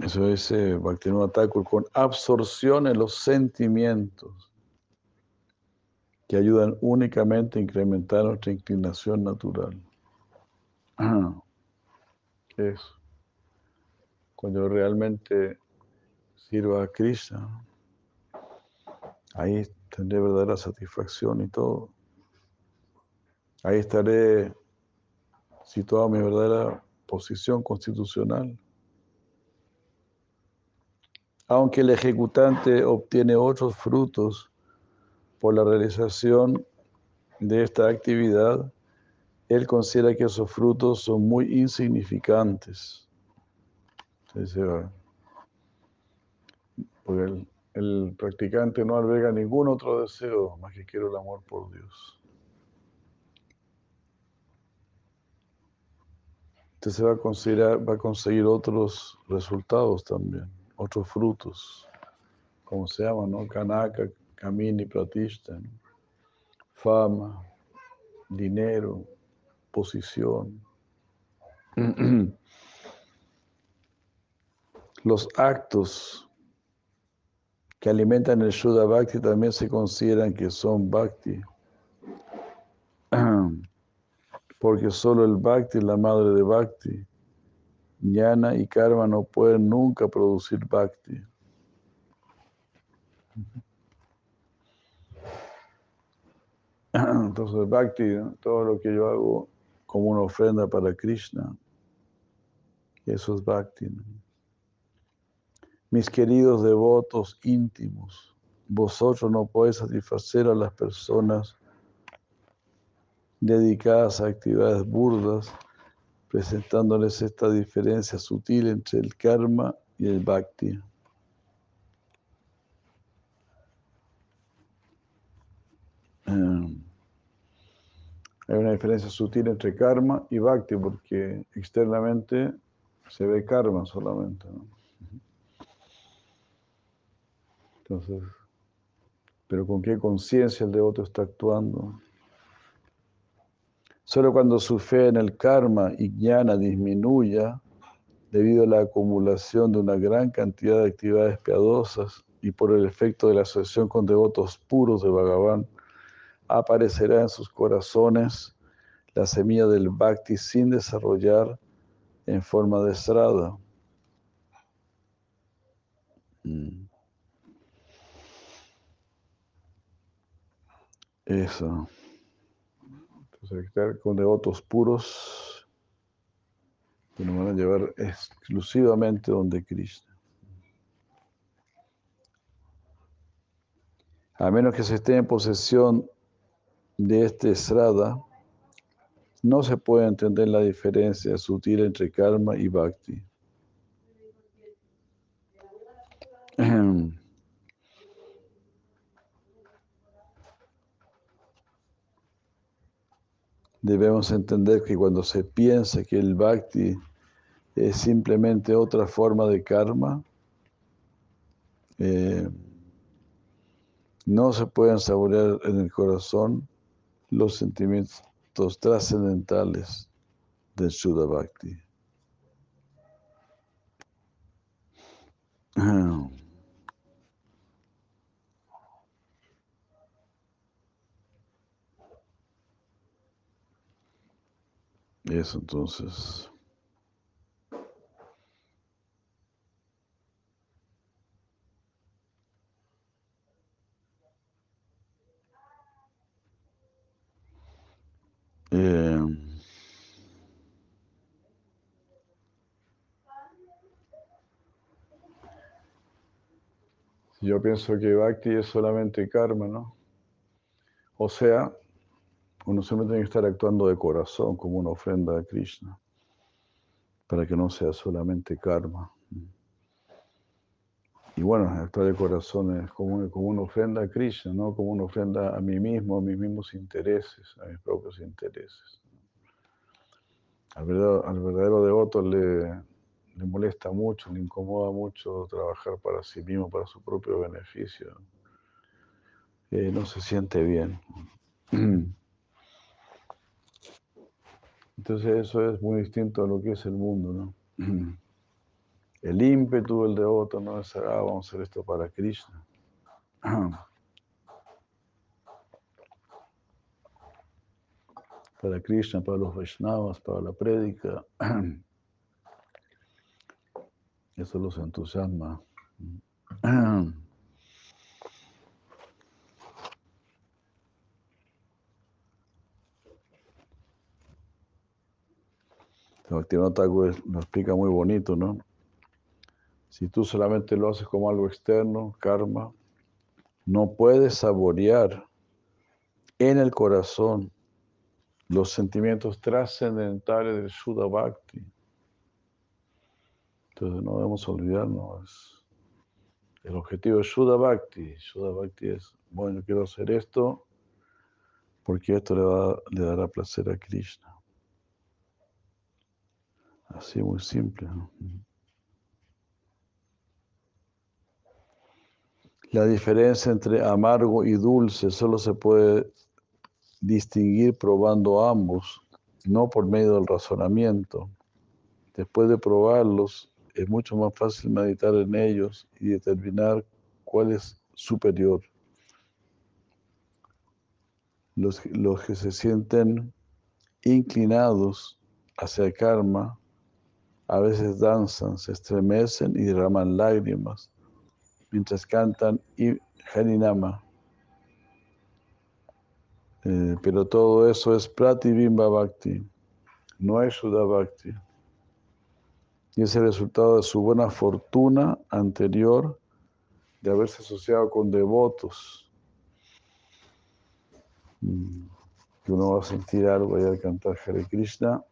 Eso es eh, Thakur con absorción en los sentimientos que ayudan únicamente a incrementar nuestra inclinación natural. ¿Qué es? Cuando realmente sirva a Krishna, ahí tendré verdadera satisfacción y todo. Ahí estaré situado mi verdadera posición constitucional. Aunque el ejecutante obtiene otros frutos por la realización de esta actividad, él considera que esos frutos son muy insignificantes. Porque el, el practicante no alberga ningún otro deseo más que quiero el amor por Dios. Entonces va a, considerar, va a conseguir otros resultados también, otros frutos, como se llama, ¿no? Kanaka, Kamini, Pratishta, fama, dinero, posición. Los actos que alimentan el Shuddha Bhakti también se consideran que son Bhakti. Porque solo el Bhakti la madre de Bhakti. Jnana y Karma no pueden nunca producir Bhakti. Entonces, Bhakti, todo lo que yo hago como una ofrenda para Krishna, eso es Bhakti. Mis queridos devotos íntimos, vosotros no podéis satisfacer a las personas dedicadas a actividades burdas, presentándoles esta diferencia sutil entre el karma y el bhakti. Em, hay una diferencia sutil entre karma y bhakti porque externamente se ve karma solamente. Entonces, pero con qué conciencia el devoto está actuando. Solo cuando su fe en el karma y jnana disminuya debido a la acumulación de una gran cantidad de actividades piadosas y por el efecto de la asociación con devotos puros de Bhagavan, aparecerá en sus corazones la semilla del bhakti sin desarrollar en forma de estrada. Mm. Eso. Estar con devotos puros que nos van a llevar exclusivamente donde Cristo. A menos que se esté en posesión de este estrada, no se puede entender la diferencia sutil entre karma y bhakti. Debemos entender que cuando se piensa que el bhakti es simplemente otra forma de karma, eh, no se pueden saborear en el corazón los sentimientos trascendentales del Shuddha Bhakti. Eso entonces. Eh, yo pienso que Bhakti es solamente karma, ¿no? O sea, uno siempre tiene que estar actuando de corazón como una ofrenda a Krishna, para que no sea solamente karma. Y bueno, actuar de corazón es como, una ofrenda a Krishna, no como una ofrenda a mí mismo, a mis mismos intereses, a mis propios intereses. Al verdadero, devoto le, le molesta mucho, le incomoda mucho trabajar para sí mismo, para su propio beneficio. Eh, no se siente bien. Entonces eso es muy distinto a lo que es el mundo, ¿no? El ímpetu del devoto no es, ah, vamos a hacer esto para Krishna. Para Krishna, para los Vaishnavas, para la prédica. Eso los entusiasma. Bhaktivinoda Thakur lo explica muy bonito, ¿no? Si tú solamente lo haces como algo externo, karma, no puedes saborear en el corazón los sentimientos trascendentales del Shuddha Bhakti. Entonces no debemos olvidarnos. El objetivo es Shuddha Bhakti. Bhakti es, bueno, quiero hacer esto porque esto le dará placer a Krishna. Así muy simple. La diferencia entre amargo y dulce solo se puede distinguir probando ambos, no por medio del razonamiento. Después de probarlos, es mucho más fácil meditar en ellos y determinar cuál es superior. Los, los que se sienten inclinados hacia el karma a veces danzan, se estremecen y derraman lágrimas mientras cantan Harinama. Eh, pero todo eso es Pratibimba Bhakti, no es Sudha Bhakti. Y es el resultado de su buena fortuna anterior de haberse asociado con devotos. Mm, uno va a sentir algo y al cantar Hare Krishna.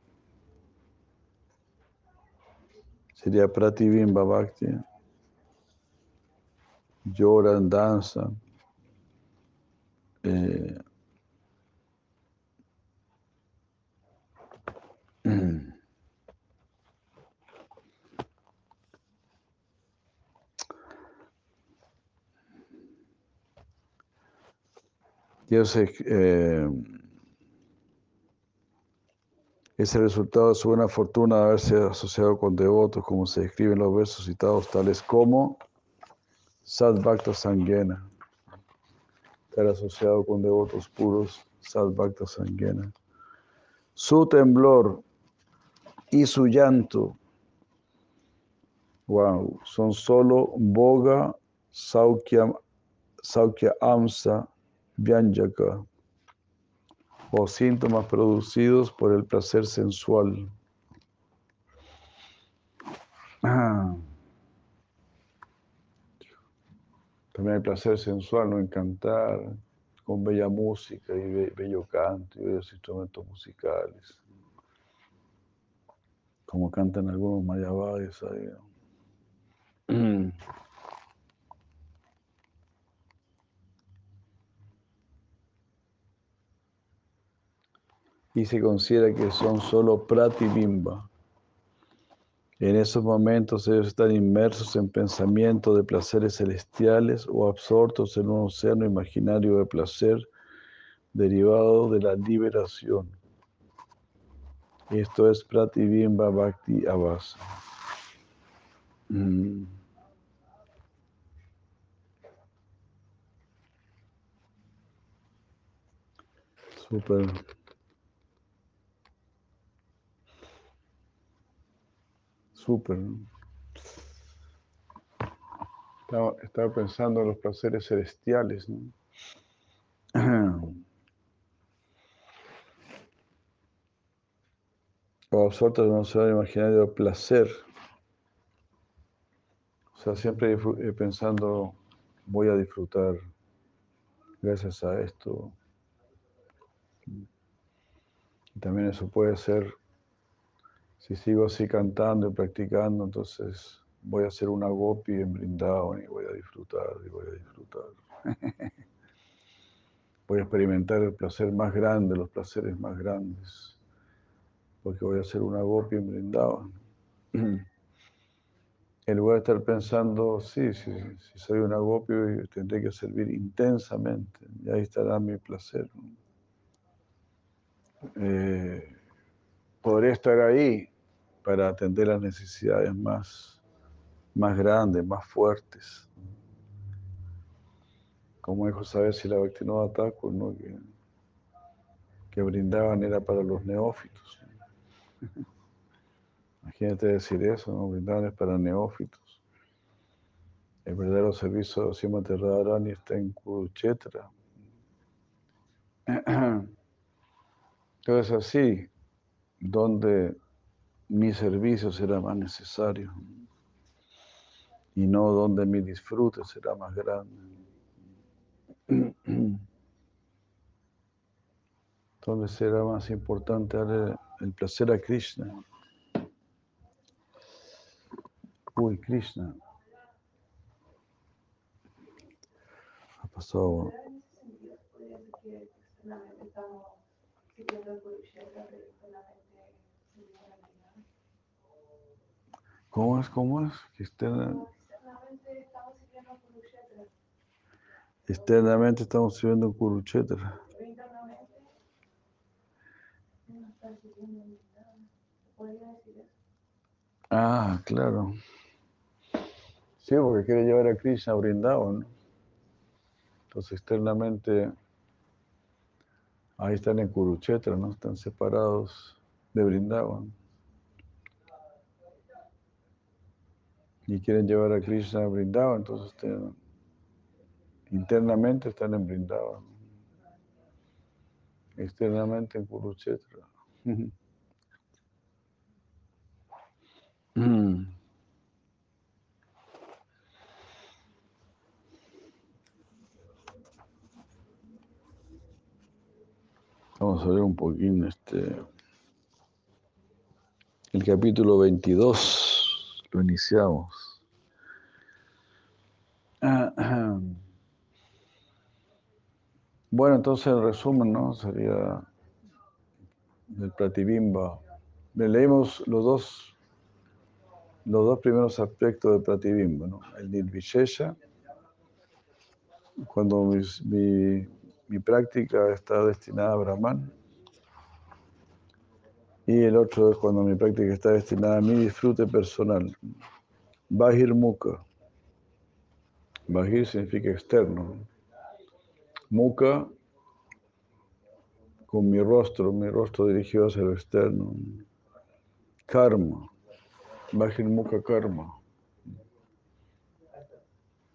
Sería Pratibimba Bhakti. Lloran, danzan. Eh, Dios eh, es el resultado de su buena fortuna de haberse asociado con devotos, como se describen los versos citados, tales como Sadbhakta Sangena, estar asociado con devotos puros, Sadbhakta Sangena. Su temblor y su llanto, wow, son solo boga, saukya, saukya amsa, Vyanjaka o síntomas producidos por el placer sensual. También hay placer sensual, ¿no? En cantar con bella música y bello canto y bellos instrumentos musicales. Como cantan algunos mayavadis ahí. y se considera que son solo pratibimba. En esos momentos ellos están inmersos en pensamientos de placeres celestiales o absortos en un océano imaginario de placer derivado de la liberación. Esto es Pratibimba Bhakti Avasa. Mm. Super. Súper. Estaba, pensando en los placeres celestiales. O absortos en un se imaginario placer. O sea, siempre pensando, voy a disfrutar gracias a esto. También eso puede ser si sigo así cantando y practicando, entonces voy a hacer una gopi en Brindavan y voy a disfrutar y voy a disfrutar. voy a experimentar el placer más grande, los placeres más grandes, porque voy a hacer una gopi en Brindavan. En lugar de estar pensando, sí, sí, si soy una gopi, tendré que servir intensamente, y ahí estará mi placer. Eh, podré estar ahí, para atender las necesidades más, más grandes, más fuertes. Como dijo saber si la Bhaktivinoda Thakur, ¿no? que, que brindaban era para los neófitos. Imagínate decir eso, ¿no? Brindaban es para neófitos. El verdadero servicio de Srimati Radharani está en Kurukshetra. Entonces así, donde mi servicio será más necesario. y no donde mi disfrute será más grande. ¿Dónde será más importante darle el placer a Krishna? Uy, Krishna. Ha pasado. ¿Cómo es? ¿Cómo es? Que externa- externamente estamos sirviendo Kurukshetra. Ah, claro. Sí, porque quiere llevar a Krishna a Brindavan. ¿no? Entonces, externamente, ahí están en Kurukshetra, ¿no? Están separados de Brindavan. Y quieren llevar a Krishna a Brindavan, entonces internamente están en Brindavan. Externamente en Kurukshetra. Mm. Vamos a ver un poquín este. El capítulo 22 lo iniciamos. Ah, ah. Bueno, entonces el resumen, ¿no? Sería del Pratibimba. Le leímos los dos, los dos primeros aspectos del Pratibimba, ¿no? El Nirvishesha, cuando mi, mi práctica está destinada a Brahman, y el otro es cuando mi práctica está destinada a mi disfrute personal. Bahir Mukha. Bahir significa externo. Mukha con mi rostro, mi rostro dirigido hacia lo externo. Karma. Bahir Mukha Karma.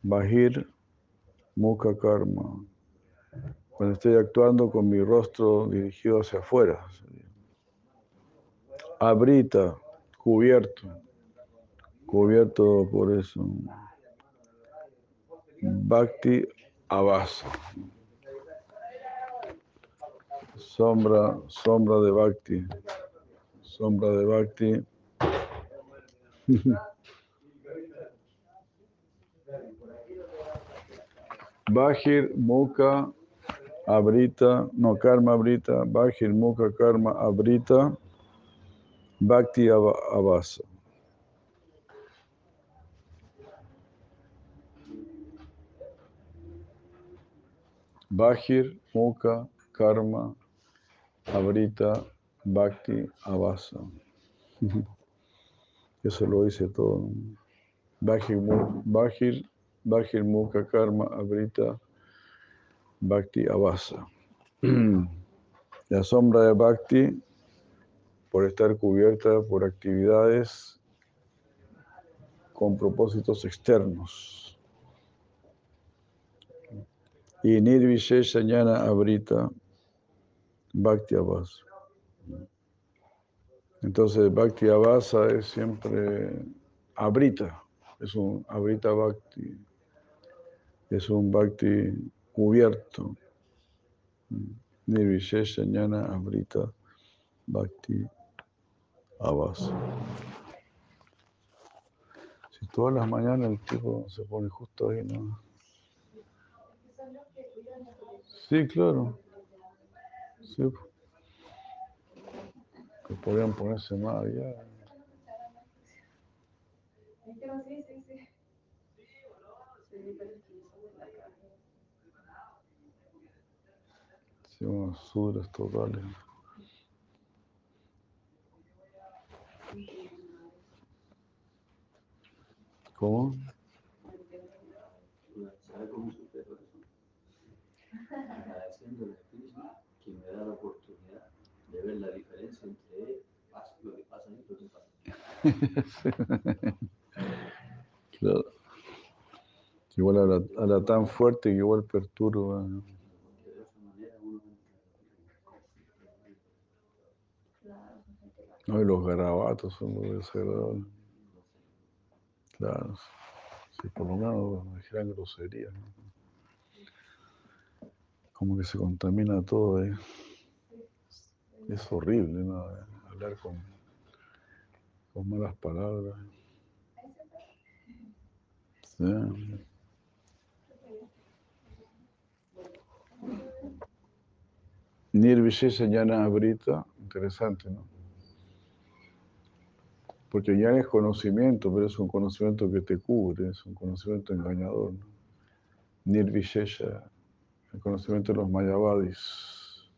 Bahir Mukha Karma. Cuando estoy actuando con mi rostro dirigido hacia afuera. Abrita, cubierto. Cubierto por eso. Bhakti Avasa. Sombra, sombra de Bhakti. Sombra de Bhakti. Bajir, Mukha, Abrita, no Karma Abrita, Bajir, Mukha, Karma Abrita, Bhakti Avasa. Bajir, Mukha, Karma, Abrita, Bhakti, Avasa. Eso lo dice todo. Bajir, Bajir, Bajir, Mukha, Karma, Abrita, Bhakti, Avasa. La sombra de Bhakti, por estar cubierta por actividades con propósitos externos. Y Nirvishesha Jnana Abrita Bhakti Avasa. Entonces Bhakti Avasa es siempre Abrita, es un Abrita Bhakti, es un Bhakti cubierto. Nirvishesha Jnana Abrita Bhakti Avasa. Si todas las mañanas el tipo se pone justo ahí, ¿no? Sí, claro. Sí. Que podrían ponerse más allá. Sí, sí, sí. Sí, pero es que yo soy de la calle. Sí, unos sudras totales. ¿Cómo? ¿Sabe cómo supero eso? Agradeciéndole a Krishna que me da la oportunidad de ver la diferencia entre lo que pasa y lo que pasa. Claro. Igual a la, tan fuerte que igual perturba. No, y los garabatos son muy desagradables. Claro. Si por lo menos me dijeran groserías, ¿no? Como que se contamina todo, ¿eh? Es horrible, ¿no? Hablar con, con malas palabras. Sí. Nirvishesha Jnana Abrita, interesante, ¿no? Porque ya es conocimiento, pero es un conocimiento que te cubre, es un conocimiento engañador. ¿no? Nirvishesha, el conocimiento de los Mayavadis.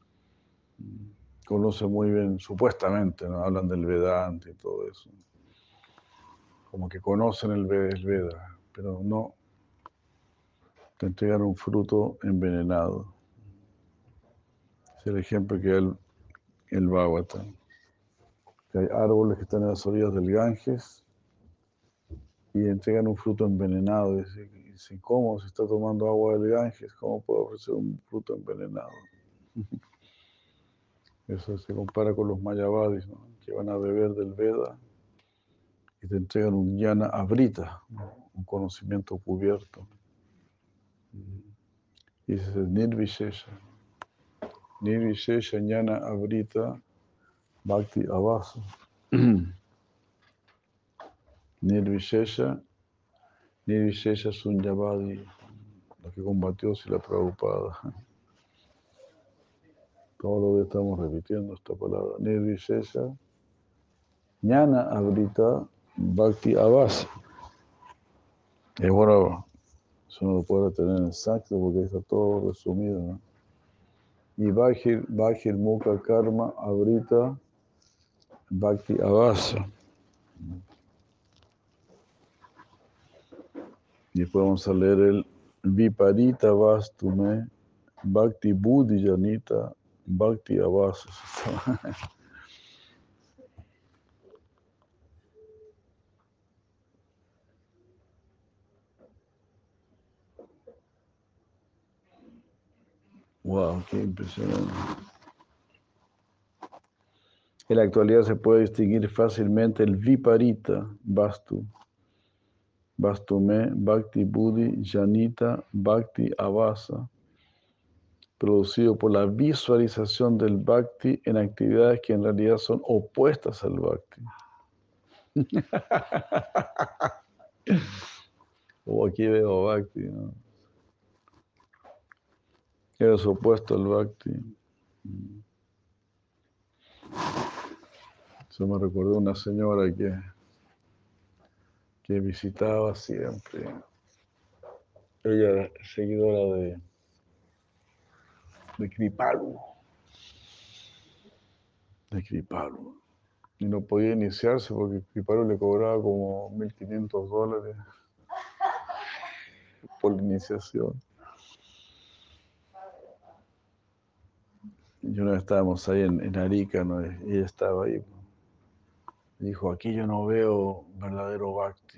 Conoce muy bien, supuestamente, ¿no? hablan del Vedanta y todo eso. Como que conocen el el Veda pero no. Te entregan un fruto envenenado. Es el ejemplo que da el, el Bhagavatam que hay árboles que están en las orillas del Ganges y entregan un fruto envenenado. Dicen, ¿cómo se está tomando agua del Ganges? ¿Cómo puede ofrecer un fruto envenenado? Eso se compara con los mayavadis, ¿no? que van a beber del Veda y te entregan un yana abrita, un conocimiento cubierto. Y ese es el nirvishesha. Nirvishesha yana abrita Bhakti Avasa. Nirvishesha, Nirvishesha Sunyavadi, la que combatió si la Prabhupada. Todo lo que estamos repitiendo esta palabra. Nirvishesha, Jnana Abrita, Bhakti Avasa. Es bueno, eso no lo puedo tener en exacto porque está todo resumido. ¿no? Y Bhakir, Bhakir Mukha Karma Abrita, Bhakti Avasa. Después vamos a leer el Viparita Vastume, Bhakti Buddhi Janita, Bhakti Avasa. Wow, qué impresionante. En la actualidad se puede distinguir fácilmente el Viparita Vastu, Vastume, Bhakti Buddhi, Janita, Bhakti Avasa, producido por la visualización del Bhakti en actividades que en realidad son opuestas al Bhakti. o aquí veo Bhakti, ¿no? Es opuesto al Bhakti. Eso me recordó una señora que, que visitaba siempre. Ella era seguidora de, de Kripalu. De Kripalu. Y no podía iniciarse porque Kripalu le cobraba como 1.500 dólares por la iniciación. Y una vez estábamos ahí en, en Arica, ¿no? ella estaba ahí. Dijo, aquí yo no veo verdadero bhakti.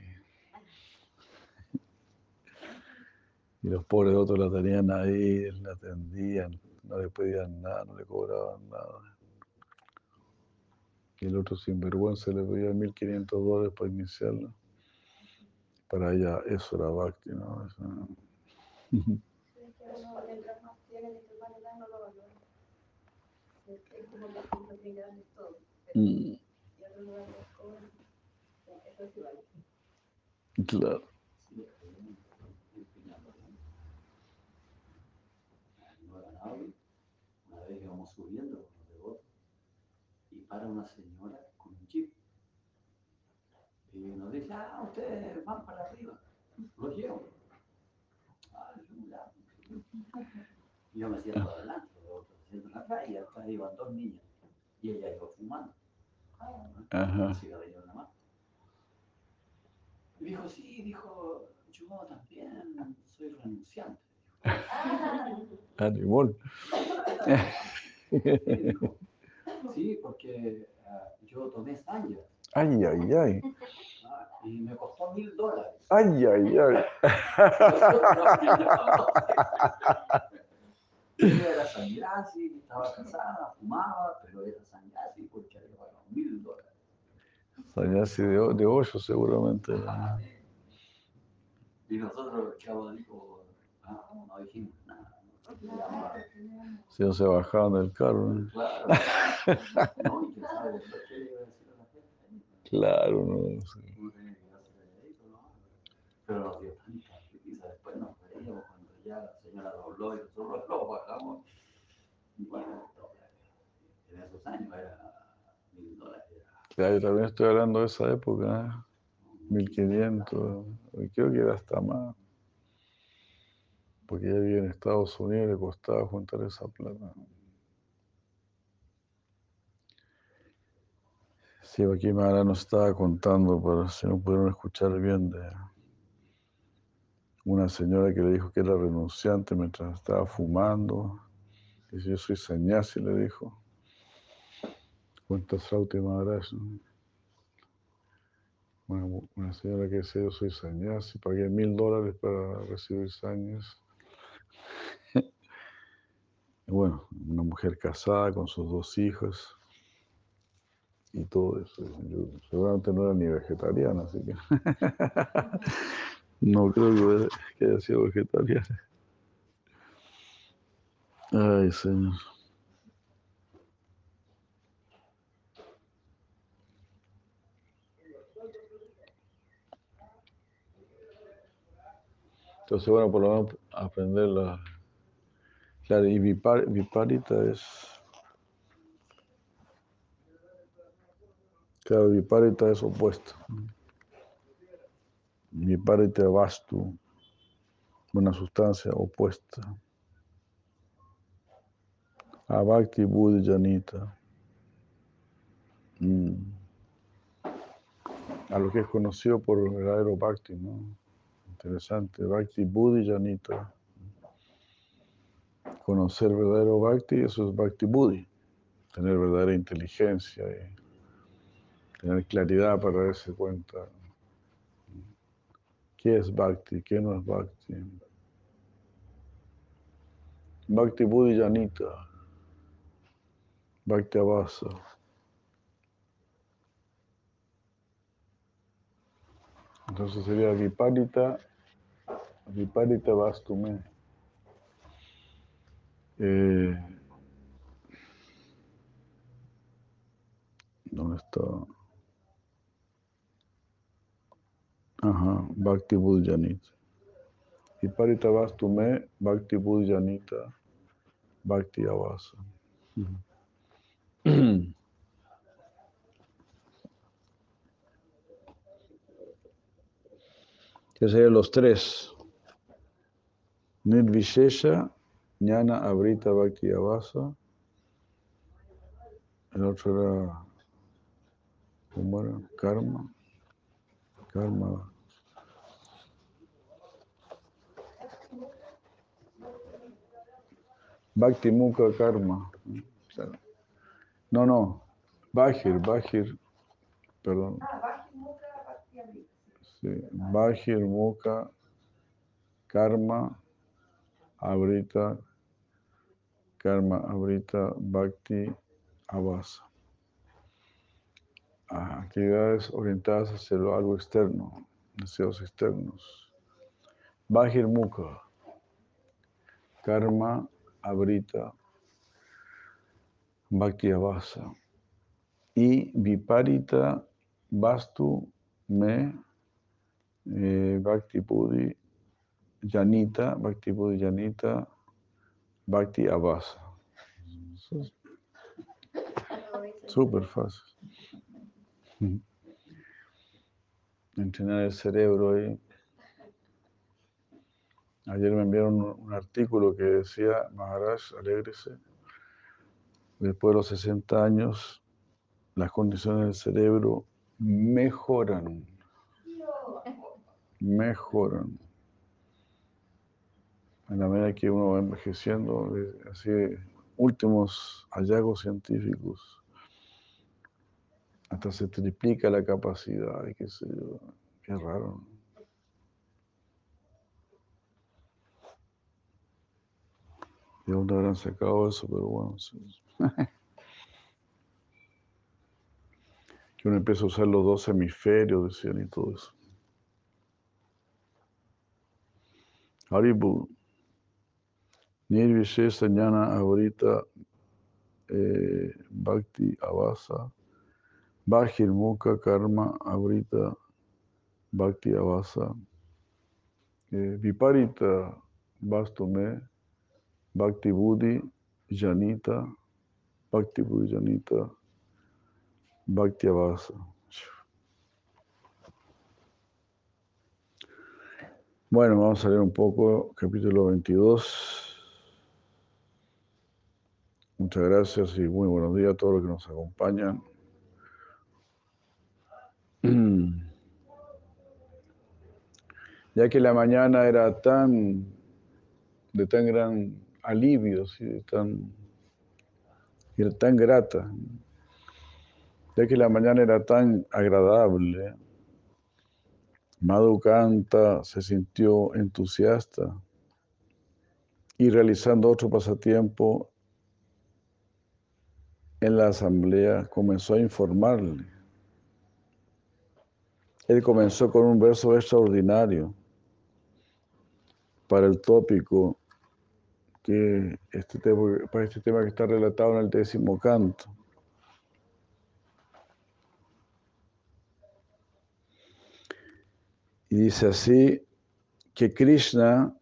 Y los pobres otros la tenían ahí, la atendían, no le pedían nada, no le cobraban nada. Y el otro sinvergüenza le pedía 1.500 dólares para iniciarlo. Para ella eso era bhakti, ¿no? Eso- Mm, Claro. Una vez íbamos subiendo con los devotos y para una señora con un jeep. Y nos dice, ah, ustedes van para arriba, los llevo. Yo, me siento adelante, los devotos se y atrás iban dos niñas. Y ella iba fumando. Ajá. Y dijo, sí, dijo, yo también soy renunciante. Y dijo, sí, porque ah, yo tomé sangre Ay, ay, ay. ah, y me costó mil dólares. Ay, ay, ay. Ella era sannyasi, estaba casada, fumaba, pero era sannyasi porque había pagado mil dólares. Sanyasi de, de hoyo seguramente. Y nosotros, chavo, dijo, ah, no dijimos nada. Si no se bajaban del carro. ¿no? Claro. Claro, no. sí. Pero nos dio tanta. Después nos reíamos cuando ya la señora dobló y nosotros lo bajamos. Y bueno, en esos años. Era, Claro, también estoy hablando de esa época, ¿eh? 1500, y creo que era hasta más. Porque ella vivía en Estados Unidos y le costaba juntar esa plata. Sí, aquí Mara nos estaba contando, pero si no pudieron escuchar bien, de una señora que le dijo que era renunciante mientras estaba fumando. Dice, yo soy sannyasi, le dijo. Cuenta Srauti Maharaj. ¿no? Una, una señora que decía, yo soy sannyasi, pagué mil dólares para recibir sañas. Y bueno, una mujer casada con sus dos hijas y todo eso. Seguramente no era ni vegetariana, así que no creo que haya sido vegetariana. Ay, señor. Entonces, bueno, por lo menos aprender la... Claro, y vipar- viparita es... Claro, viparita es opuesto. Viparita vastu, una sustancia opuesta. A bhakti buddhi janita. Mm. A lo que es conocido por el verdadero bhakti, ¿no? Interesante, bhakti buddhi janita. Conocer verdadero bhakti, eso es bhakti buddhi. Tener verdadera inteligencia y tener claridad para darse cuenta qué es bhakti, qué no es bhakti. Bhakti buddhi janita. Bhakti avasa. Entonces sería viparita, viparita vastume. Eh, ¿Dónde está? Ajá, Bhakti Buddhanita. Viparita vastume, Bhakti Buddhanita, Bhakti avasa. Que serían los tres. Nirvishesha, Jnana Abrita Bhakti Avasa. El otro era. ¿Cómo era? Karma. Karma. Bhakti Mukha Karma. No, no. Bajir, Bajir. Perdón. Ah. Sí. Bajir Mukha Karma Abrita. Karma Abrita Bhakti. Ah, Actividades orientadas hacia lo algo externo, deseos externos. Bajir Mukha. Karma Abrita Bhakti Avasa. Y Viparita Vastu Me eh, Bhakti Buddhi Janita, Bhakti Buddhi Janita, Bhakti es súper fácil. Ujú. Entrenar el cerebro ahí. Ayer me enviaron un artículo que decía, Maharaj, alégrese, después de los 60 años, las condiciones del cerebro mejoran, mejoran. En la medida que uno va envejeciendo, eh, así, últimos hallazgos científicos, hasta se triplica la capacidad, y qué sé yo, qué raro. ¿no? ¿De dónde habrán sacado eso? Pero bueno, sí. que uno empieza a usar los dos hemisferios, decían, y todo eso. Haribu. Nirvishesa Jnana Avarita eh, Bhakti Avasa. Bajirmukha Karma Avarita Bhakti Avasa. Eh, Viparita Vastume Bhakti Buddhi Janita Bhakti Buddhi Janita Bhakti Avasa. Bueno, vamos a leer un poco capítulo 22. Muchas gracias y muy buenos días a todos los que nos acompañan. Ya que la mañana era tan de tan gran alivio, ¿sí? tan, tan grata, ya que la mañana era tan agradable. Madhu Kanta se sintió entusiasta y realizando otro pasatiempo en la asamblea comenzó a informarle. Él comenzó con un verso extraordinario para el tópico que este tema, para este tema que está relatado en el décimo canto. Y dice así que Krishna,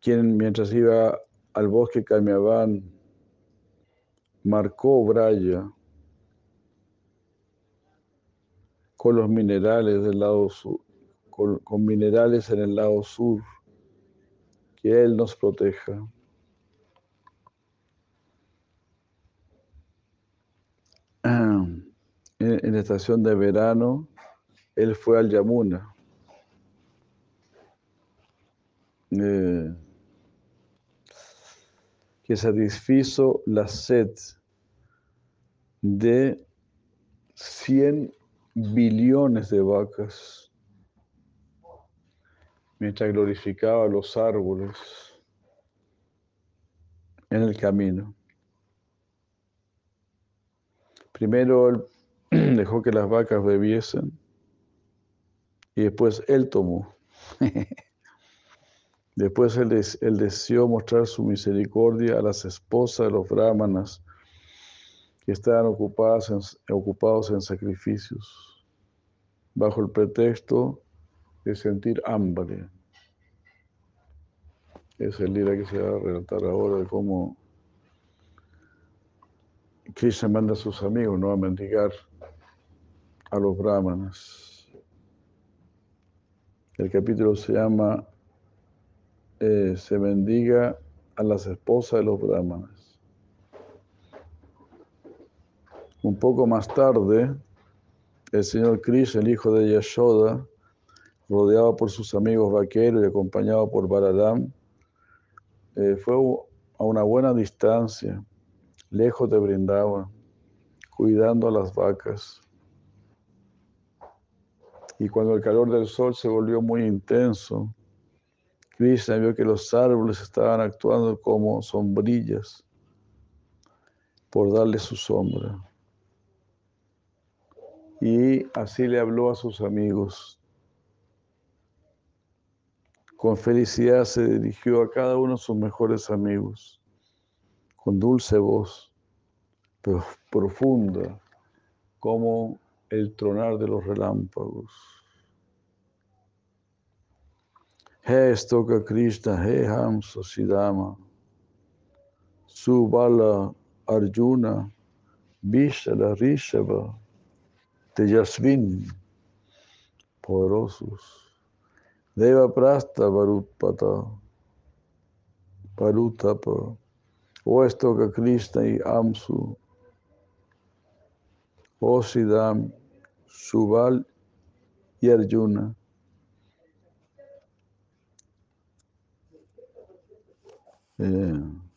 quien mientras iba al bosque Kamyavan, marcó Braya con los minerales del lado sur, con, minerales en el lado sur, que Él nos proteja. En, en la estación de verano, Él fue al Yamuna. Eh, que satisfizo la sed de 100 billones de vacas, mientras glorificaba los árboles en el camino. Primero él dejó que las vacas bebiesen y después él tomó. Después él, él, deseó mostrar su misericordia a las esposas de los brahmanas que estaban ocupadas en, ocupados en sacrificios, bajo el pretexto de sentir hambre. Es el día que se va a relatar ahora de cómo Krishna manda a sus amigos ¿no? a mendigar a los brahmanas. El capítulo se llama eh, se bendiga a las esposas de los brahmanas. Un poco más tarde, el señor Krishna, el hijo de Yashoda, rodeado por sus amigos vaqueros y acompañado por Balaram, eh, fue a una buena distancia, lejos de Brindavan, cuidando a las vacas. Y cuando el calor del sol se volvió muy intenso, Krishna vio que los árboles estaban actuando como sombrillas por darle su sombra. Y así le habló a sus amigos. Con felicidad se dirigió a cada uno de sus mejores amigos, con dulce voz, pero profunda, como el tronar de los relámpagos. He Stoka Krishna, He Hamsa Siddhama, Subala Arjuna, Vishala Rishava, Tejasvin, poderosos, Deva Prasta Varutpata, Parutapa, O Stoka Krishna y Amsu, O Siddham, Subal y Arjuna. Eh,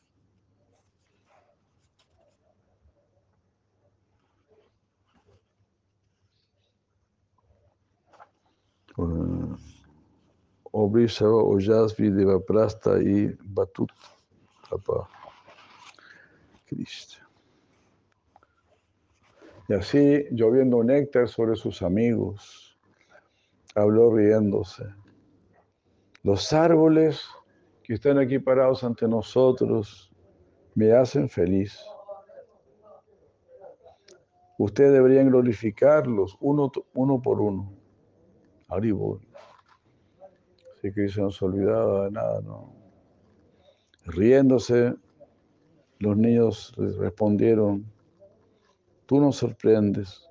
Obrisava, Ojasvi, Devaprasta y Batut Cristo. Y así, lloviendo néctar sobre sus amigos, habló riéndose. Los árboles que están aquí parados ante nosotros me hacen feliz. Ustedes deberían glorificarlos uno, uno por uno. Haribol. Así que se nos olvidaba de nada, ¿no? Riéndose, los niños respondieron, tú nos sorprendes,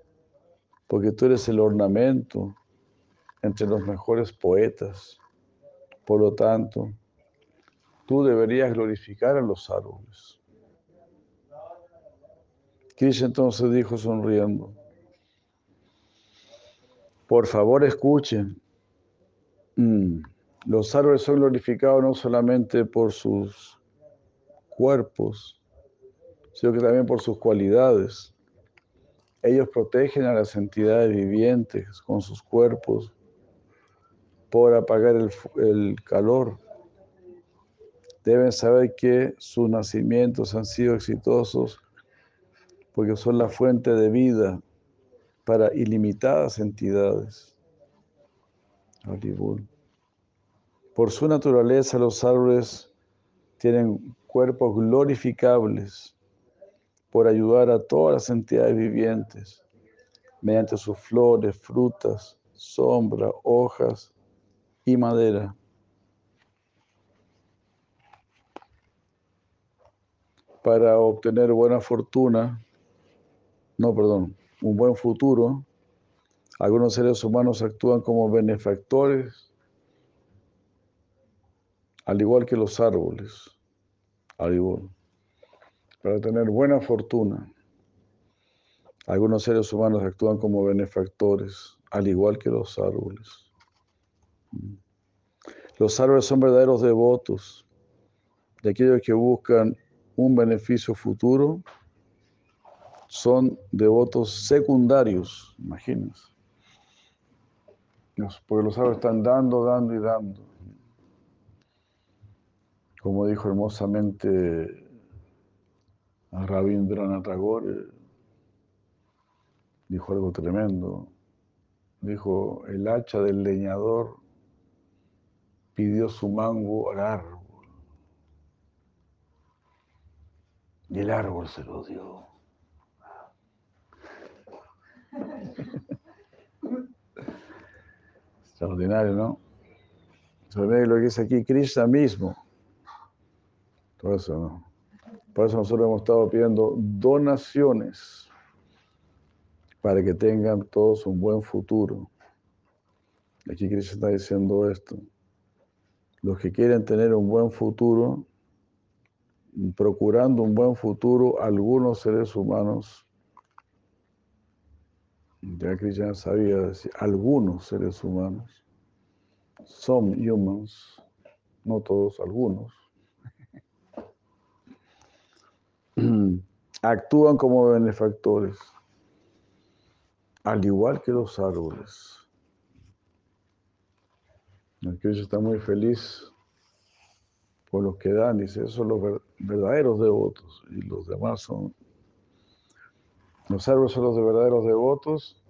porque tú eres el ornamento entre los mejores poetas. Por lo tanto, tú deberías glorificar a los árboles. Krishna entonces dijo sonriendo, por favor escuchen, mm, los árboles son glorificados no solamente por sus cuerpos, sino que también por sus cualidades. Ellos protegen a las entidades vivientes con sus cuerpos por apagar el, el calor. Deben saber que sus nacimientos han sido exitosos porque son la fuente de vida para ilimitadas entidades. Por su naturaleza, los árboles tienen cuerpos glorificables por ayudar a todas las entidades vivientes mediante sus flores, frutas, sombra, hojas y madera. Para obtener buena fortuna, no, perdón, un buen futuro, algunos seres humanos actúan como benefactores, al igual que los árboles, al igual, para tener buena fortuna. Algunos seres humanos actúan como benefactores, al igual que los árboles. Los árboles son verdaderos devotos de aquellos que buscan un beneficio futuro son devotos secundarios, imagínense. Porque los árboles están dando, dando y dando. Como dijo hermosamente a Rabindranath Tagore, dijo algo tremendo. Dijo, el hacha del leñador pidió su mango al árbol. Y el árbol se lo dio. Extraordinario, ¿no? Sobre lo que dice aquí Krishna mismo. Todo eso, ¿no? Por eso nosotros hemos estado pidiendo donaciones para que tengan todos un buen futuro. Aquí Krishna está diciendo esto. Los que quieren tener un buen futuro, procurando un buen futuro, algunos seres humanos ya Krishna sabía decir, algunos seres humanos, some humans, no todos, algunos, actúan como benefactores, al igual que los árboles. El Krishna está muy feliz por los que dan, dice, esos son los verdaderos devotos y los demás son los árboles son los de verdaderos devotos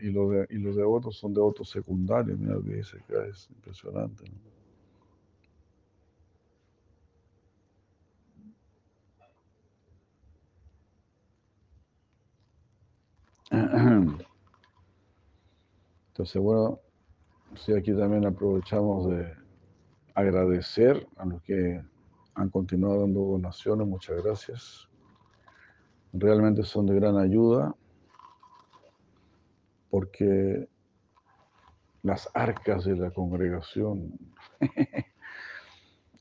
y los, y los devotos son devotos secundarios. Mira lo que dice acá, es impresionante. Entonces, bueno, sí, aquí también aprovechamos de agradecer a los que han continuado dando donaciones. Muchas gracias realmente son de gran ayuda porque las arcas de la congregación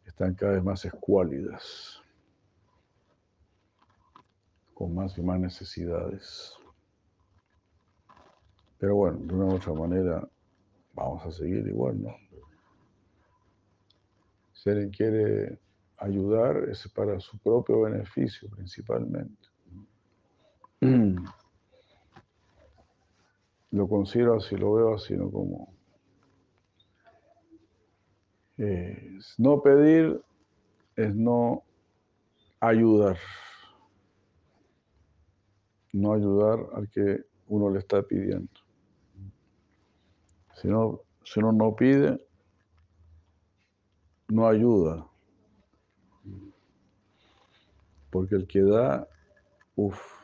están cada vez más escuálidas, con más y más necesidades. Pero bueno, de una u otra manera vamos a seguir igual, ¿no? Si alguien quiere ayudar, es para su propio beneficio principalmente. Lo considero así, lo veo así, no como... no pedir es no ayudar. No ayudar al que uno le está pidiendo. Si, si uno no pide, no ayuda. Porque el que da, uff,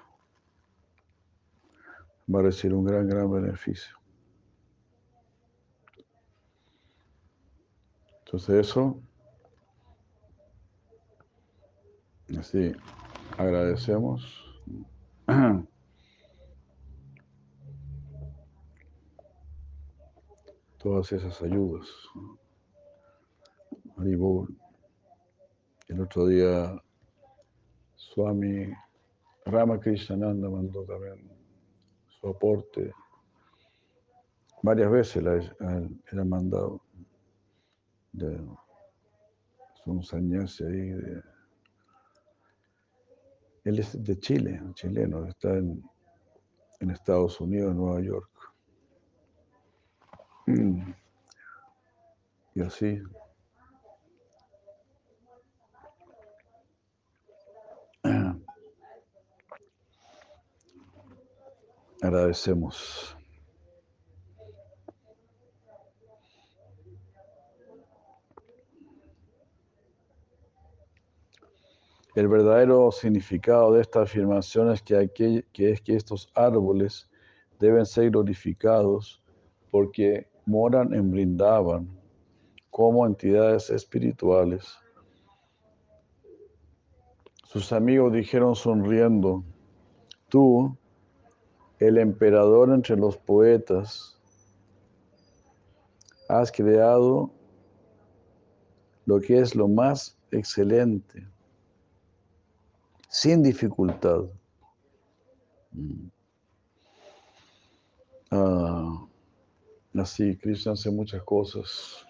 va a recibir un gran, gran beneficio. Entonces eso, así, agradecemos. todas esas ayudas. Haribol. El otro día Swami Ramakrishnananda mandó también su aporte. Varias veces la, era mandado. De, un sannyasi ahí. De, él es de Chile, chileno, está en, en Estados Unidos, en Nueva York. Mm. Y así. Agradecemos. El verdadero significado de esta afirmación es que, que es que estos árboles deben ser glorificados porque moran en Brindavan como entidades espirituales. Sus amigos dijeron sonriendo, tú, el emperador entre los poetas, has creado lo que es lo más excelente, sin dificultad. Mm. Ah, Así, Krishna hace muchas cosas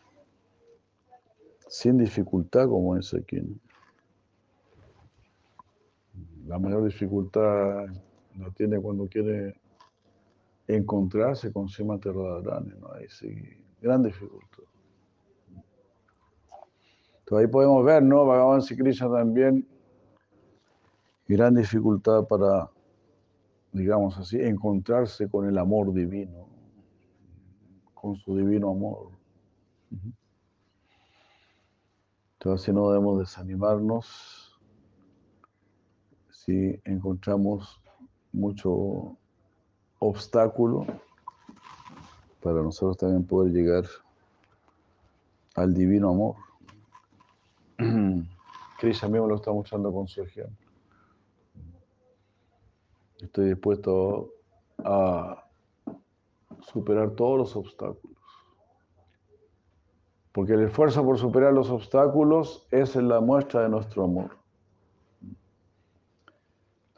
sin dificultad, como dice aquí. La mayor dificultad la tiene cuando quiere encontrarse con Srimati Radharani, ¿no? Ahí sí, gran dificultad. Entonces ahí podemos ver, ¿no? Bhagavan Sri Krishna también, gran dificultad para, digamos así, encontrarse con el amor divino con su divino amor. Entonces, no debemos desanimarnos si encontramos mucho obstáculo para nosotros también poder llegar al divino amor. Krishna mismo lo está mostrando con su ejemplo. Estoy dispuesto a superar todos los obstáculos. Porque el esfuerzo por superar los obstáculos es la muestra de nuestro amor.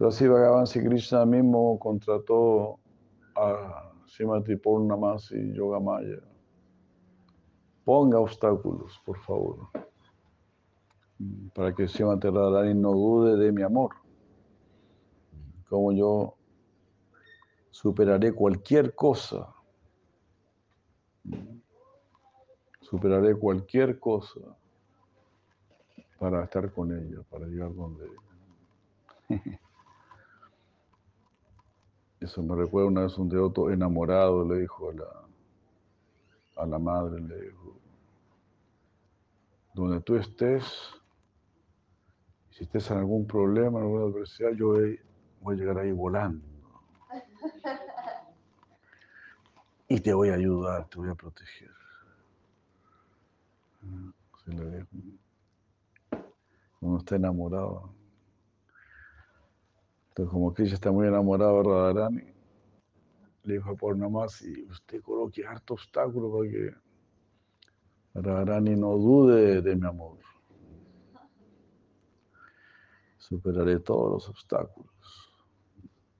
Entonces, así Bhagavan Sri Krishna mismo contrató a Srimati Purnamas y Yogamaya. Ponga obstáculos, por favor, para que Srimati Radharani no dude de mi amor. Como yo superaré cualquier cosa. Superaré cualquier cosa para estar con ella, para llegar donde ella. Eso me recuerda una vez un devoto enamorado, le dijo a la, a la madre, le dijo, donde tú estés, si estés en algún problema, en alguna adversidad, yo voy a llegar ahí volando. Y te voy a ayudar, te voy a proteger. Uno está enamorado. Entonces, como Krishna está muy enamorado de Radharani, le dijo por más y usted coloque harto obstáculo para que Radharani no dude de mi amor. Superaré todos los obstáculos.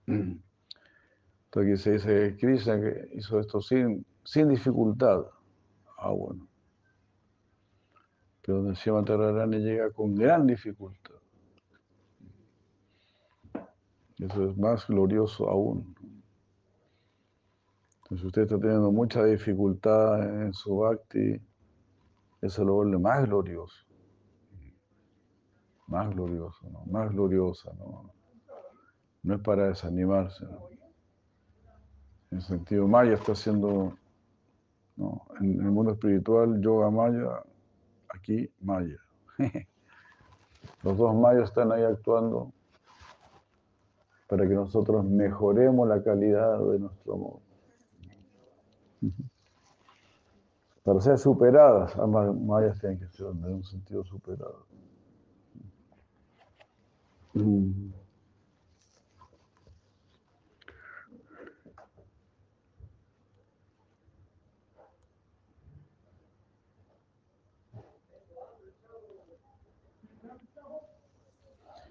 Entonces aquí se dice Krishna que hizo esto sin, sin dificultad. Ah, bueno. Pero donde Tararani llega con gran dificultad. Eso es más glorioso aún. Entonces usted está teniendo mucha dificultad en su bhakti, eso lo vuelve más glorioso. Más glorioso, ¿no? Más gloriosa, ¿no? No es para desanimarse, ¿no? En el sentido maya está haciendo, en el mundo espiritual, yoga maya, aquí maya. Los dos mayos están ahí actuando para que nosotros mejoremos la calidad de nuestro amor. Para ser superadas, ambas mayas tienen que ser en un sentido. Mm.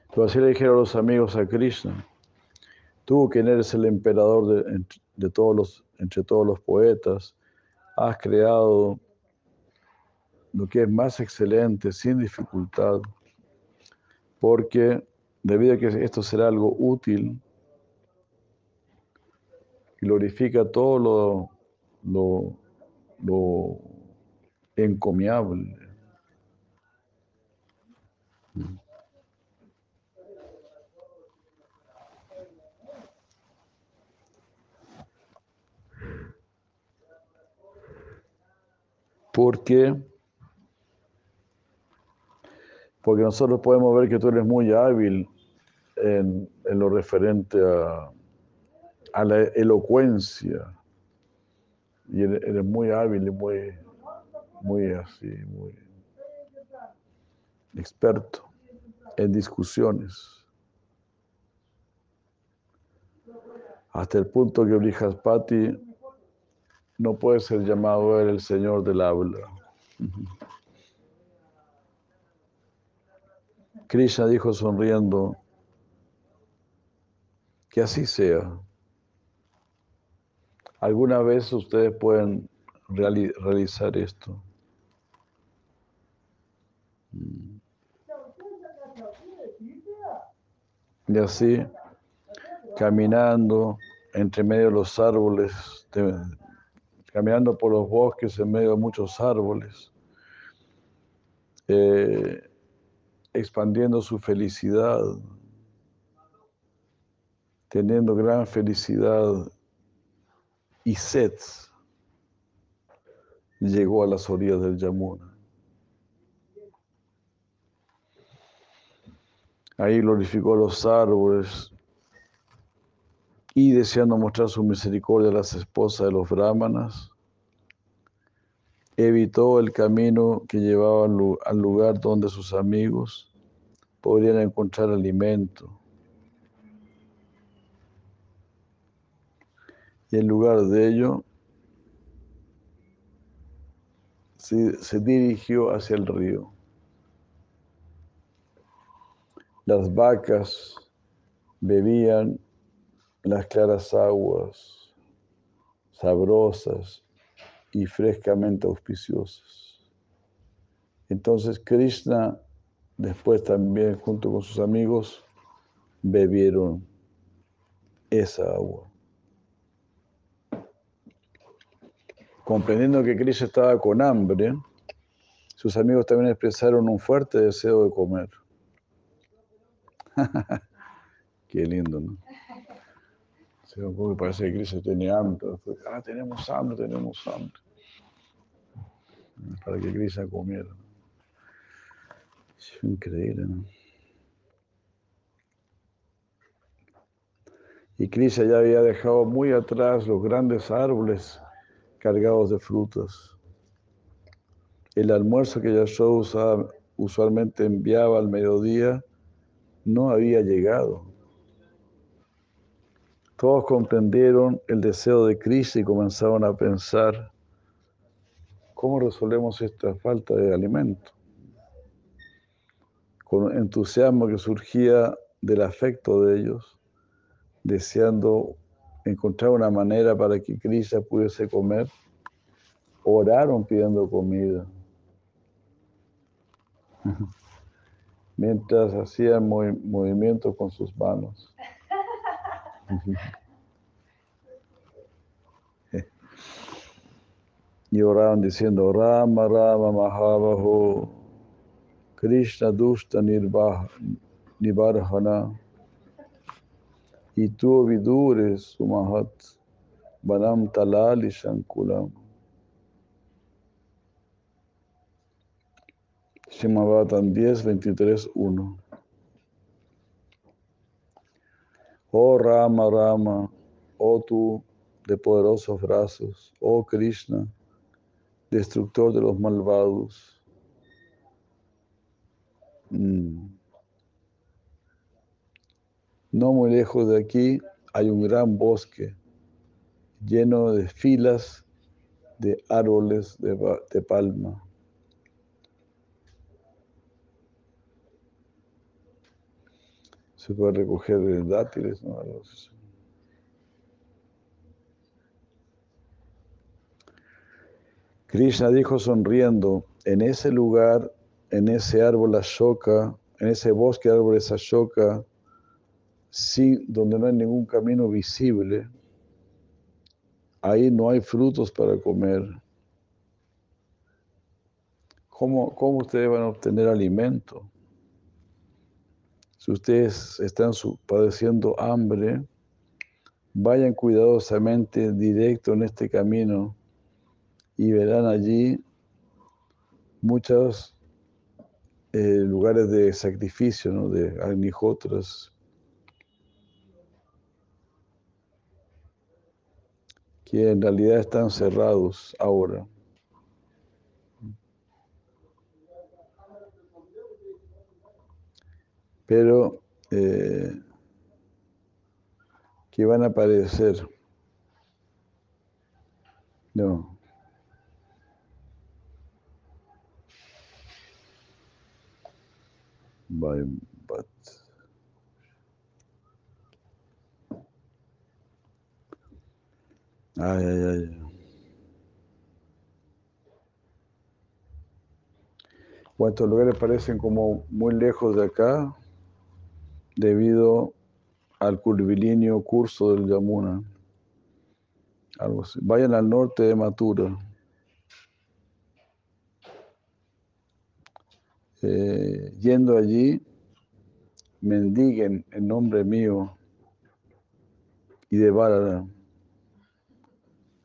Entonces así le dijeron los amigos a Krishna, tú que eres el emperador de, todos los, entre todos los poetas, has creado lo que es más excelente, sin dificultad, porque debido a que esto será algo útil, glorifica todo lo, lo, lo encomiable. Porque, porque nosotros podemos ver que tú eres muy hábil en, lo referente a, a, la elocuencia. Y eres, muy hábil y muy, muy así, muy experto en discusiones. Hasta el punto que Brihaspati no puede ser llamado el Señor del habla. Krishna dijo sonriendo, que así sea. ¿Alguna vez ustedes pueden realizar esto? Y así, caminando entre medio de los árboles, caminando por los bosques en medio de muchos árboles, eh, expandiendo su felicidad, teniendo gran felicidad y sed, llegó a las orillas del Yamuna. Ahí glorificó los árboles y deseando mostrar su misericordia a las esposas de los brahmanas, evitó el camino que llevaba al lugar donde sus amigos podrían encontrar alimento. Y en lugar de ello, se, dirigió hacia el río. Las vacas bebían las claras aguas, sabrosas y frescamente auspiciosas. Entonces Krishna, después también junto con sus amigos, bebieron esa agua. Comprendiendo que Krishna estaba con hambre, sus amigos también expresaron un fuerte deseo de comer. Qué lindo, ¿no? Se parece que Krishna tenía hambre. Ah, tenemos hambre, tenemos hambre. Para que Krishna comiera. Es increíble, ¿no? Y Krishna ya había dejado muy atrás los grandes árboles cargados de frutas. El almuerzo que Yashoda usualmente enviaba al mediodía no había llegado. Todos comprendieron el deseo de Krishna y comenzaron a pensar, ¿cómo resolvemos esta falta de alimento? Con entusiasmo que surgía del afecto de ellos, deseando encontrar una manera para que Krishna pudiese comer, oraron pidiendo comida. Mientras hacían movimientos con sus manos. Y oraban diciendo Rama Rama Mahabaho Krishna Dusta Nibarhana y tu vidures sumahat Banam Talali Shankulam Shimabatan 10, 23, 1. Oh Rama, Rama, oh tú de poderosos brazos, oh Krishna, destructor de los malvados. Mm. No muy lejos de aquí hay un gran bosque lleno de filas de árboles de, pa- de palma. Se puede recoger dátiles, ¿no? Así. Krishna dijo sonriendo, en ese lugar, en ese árbol Ashoka, en ese bosque de árboles Ashoka, sí, donde no hay ningún camino visible, ahí no hay frutos para comer. ¿Cómo, cómo ustedes van a obtener alimento? Si ustedes están padeciendo hambre, vayan cuidadosamente directo en este camino y verán allí muchos eh, lugares de sacrificio, de agnihotras, que en realidad están cerrados ahora. Pero eh, que van a aparecer. No. By, but. Ay, ay, ay. Bueno, estos lugares parecen como muy lejos de acá debido al curvilíneo curso del Yamuna. Algo así. Vayan al norte de Mathura. Eh, yendo allí, mendiguen en nombre mío y de Bharara.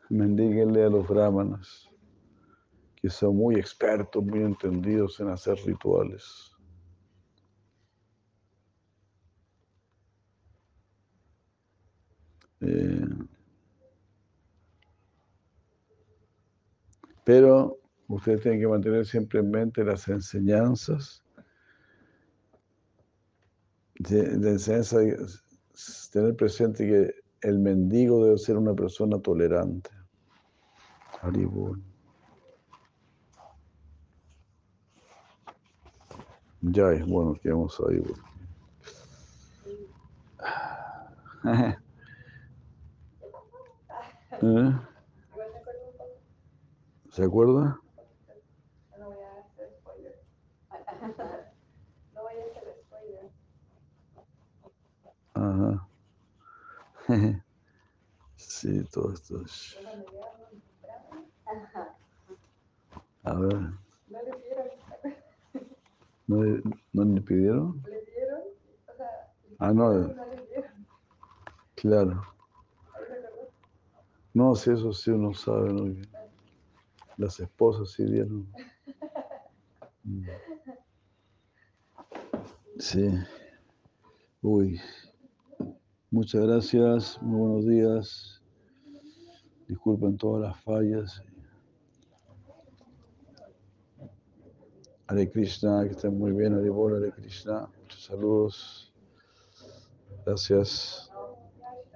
Mendíguenle a los brahmanas, que son muy expertos, muy entendidos en hacer rituales. Eh, pero ustedes tienen que mantener siempre en mente las enseñanzas. De, de enseñanza, tener presente que el mendigo debe ser una persona tolerante. Haribol. Ya es bueno que vamos ahí. ¿Eh? ¿Se acuerda? No voy a hacer spoiler. No voy a hacer spoiler. Ajá. Sí, todo esto. es-. A ver, no le dieron, ¿no, le- no le pidieron? le dieron, o sea, Ah, no, no le dieron. claro. No, si eso sí uno sabe, ¿no? Las esposas sí dieron. Mm. Sí. Uy. Muchas gracias, muy buenos días. Disculpen todas las fallas. Hare Krishna, que estén muy bien, Hare Bol, Hare Krishna. Muchos saludos. Gracias.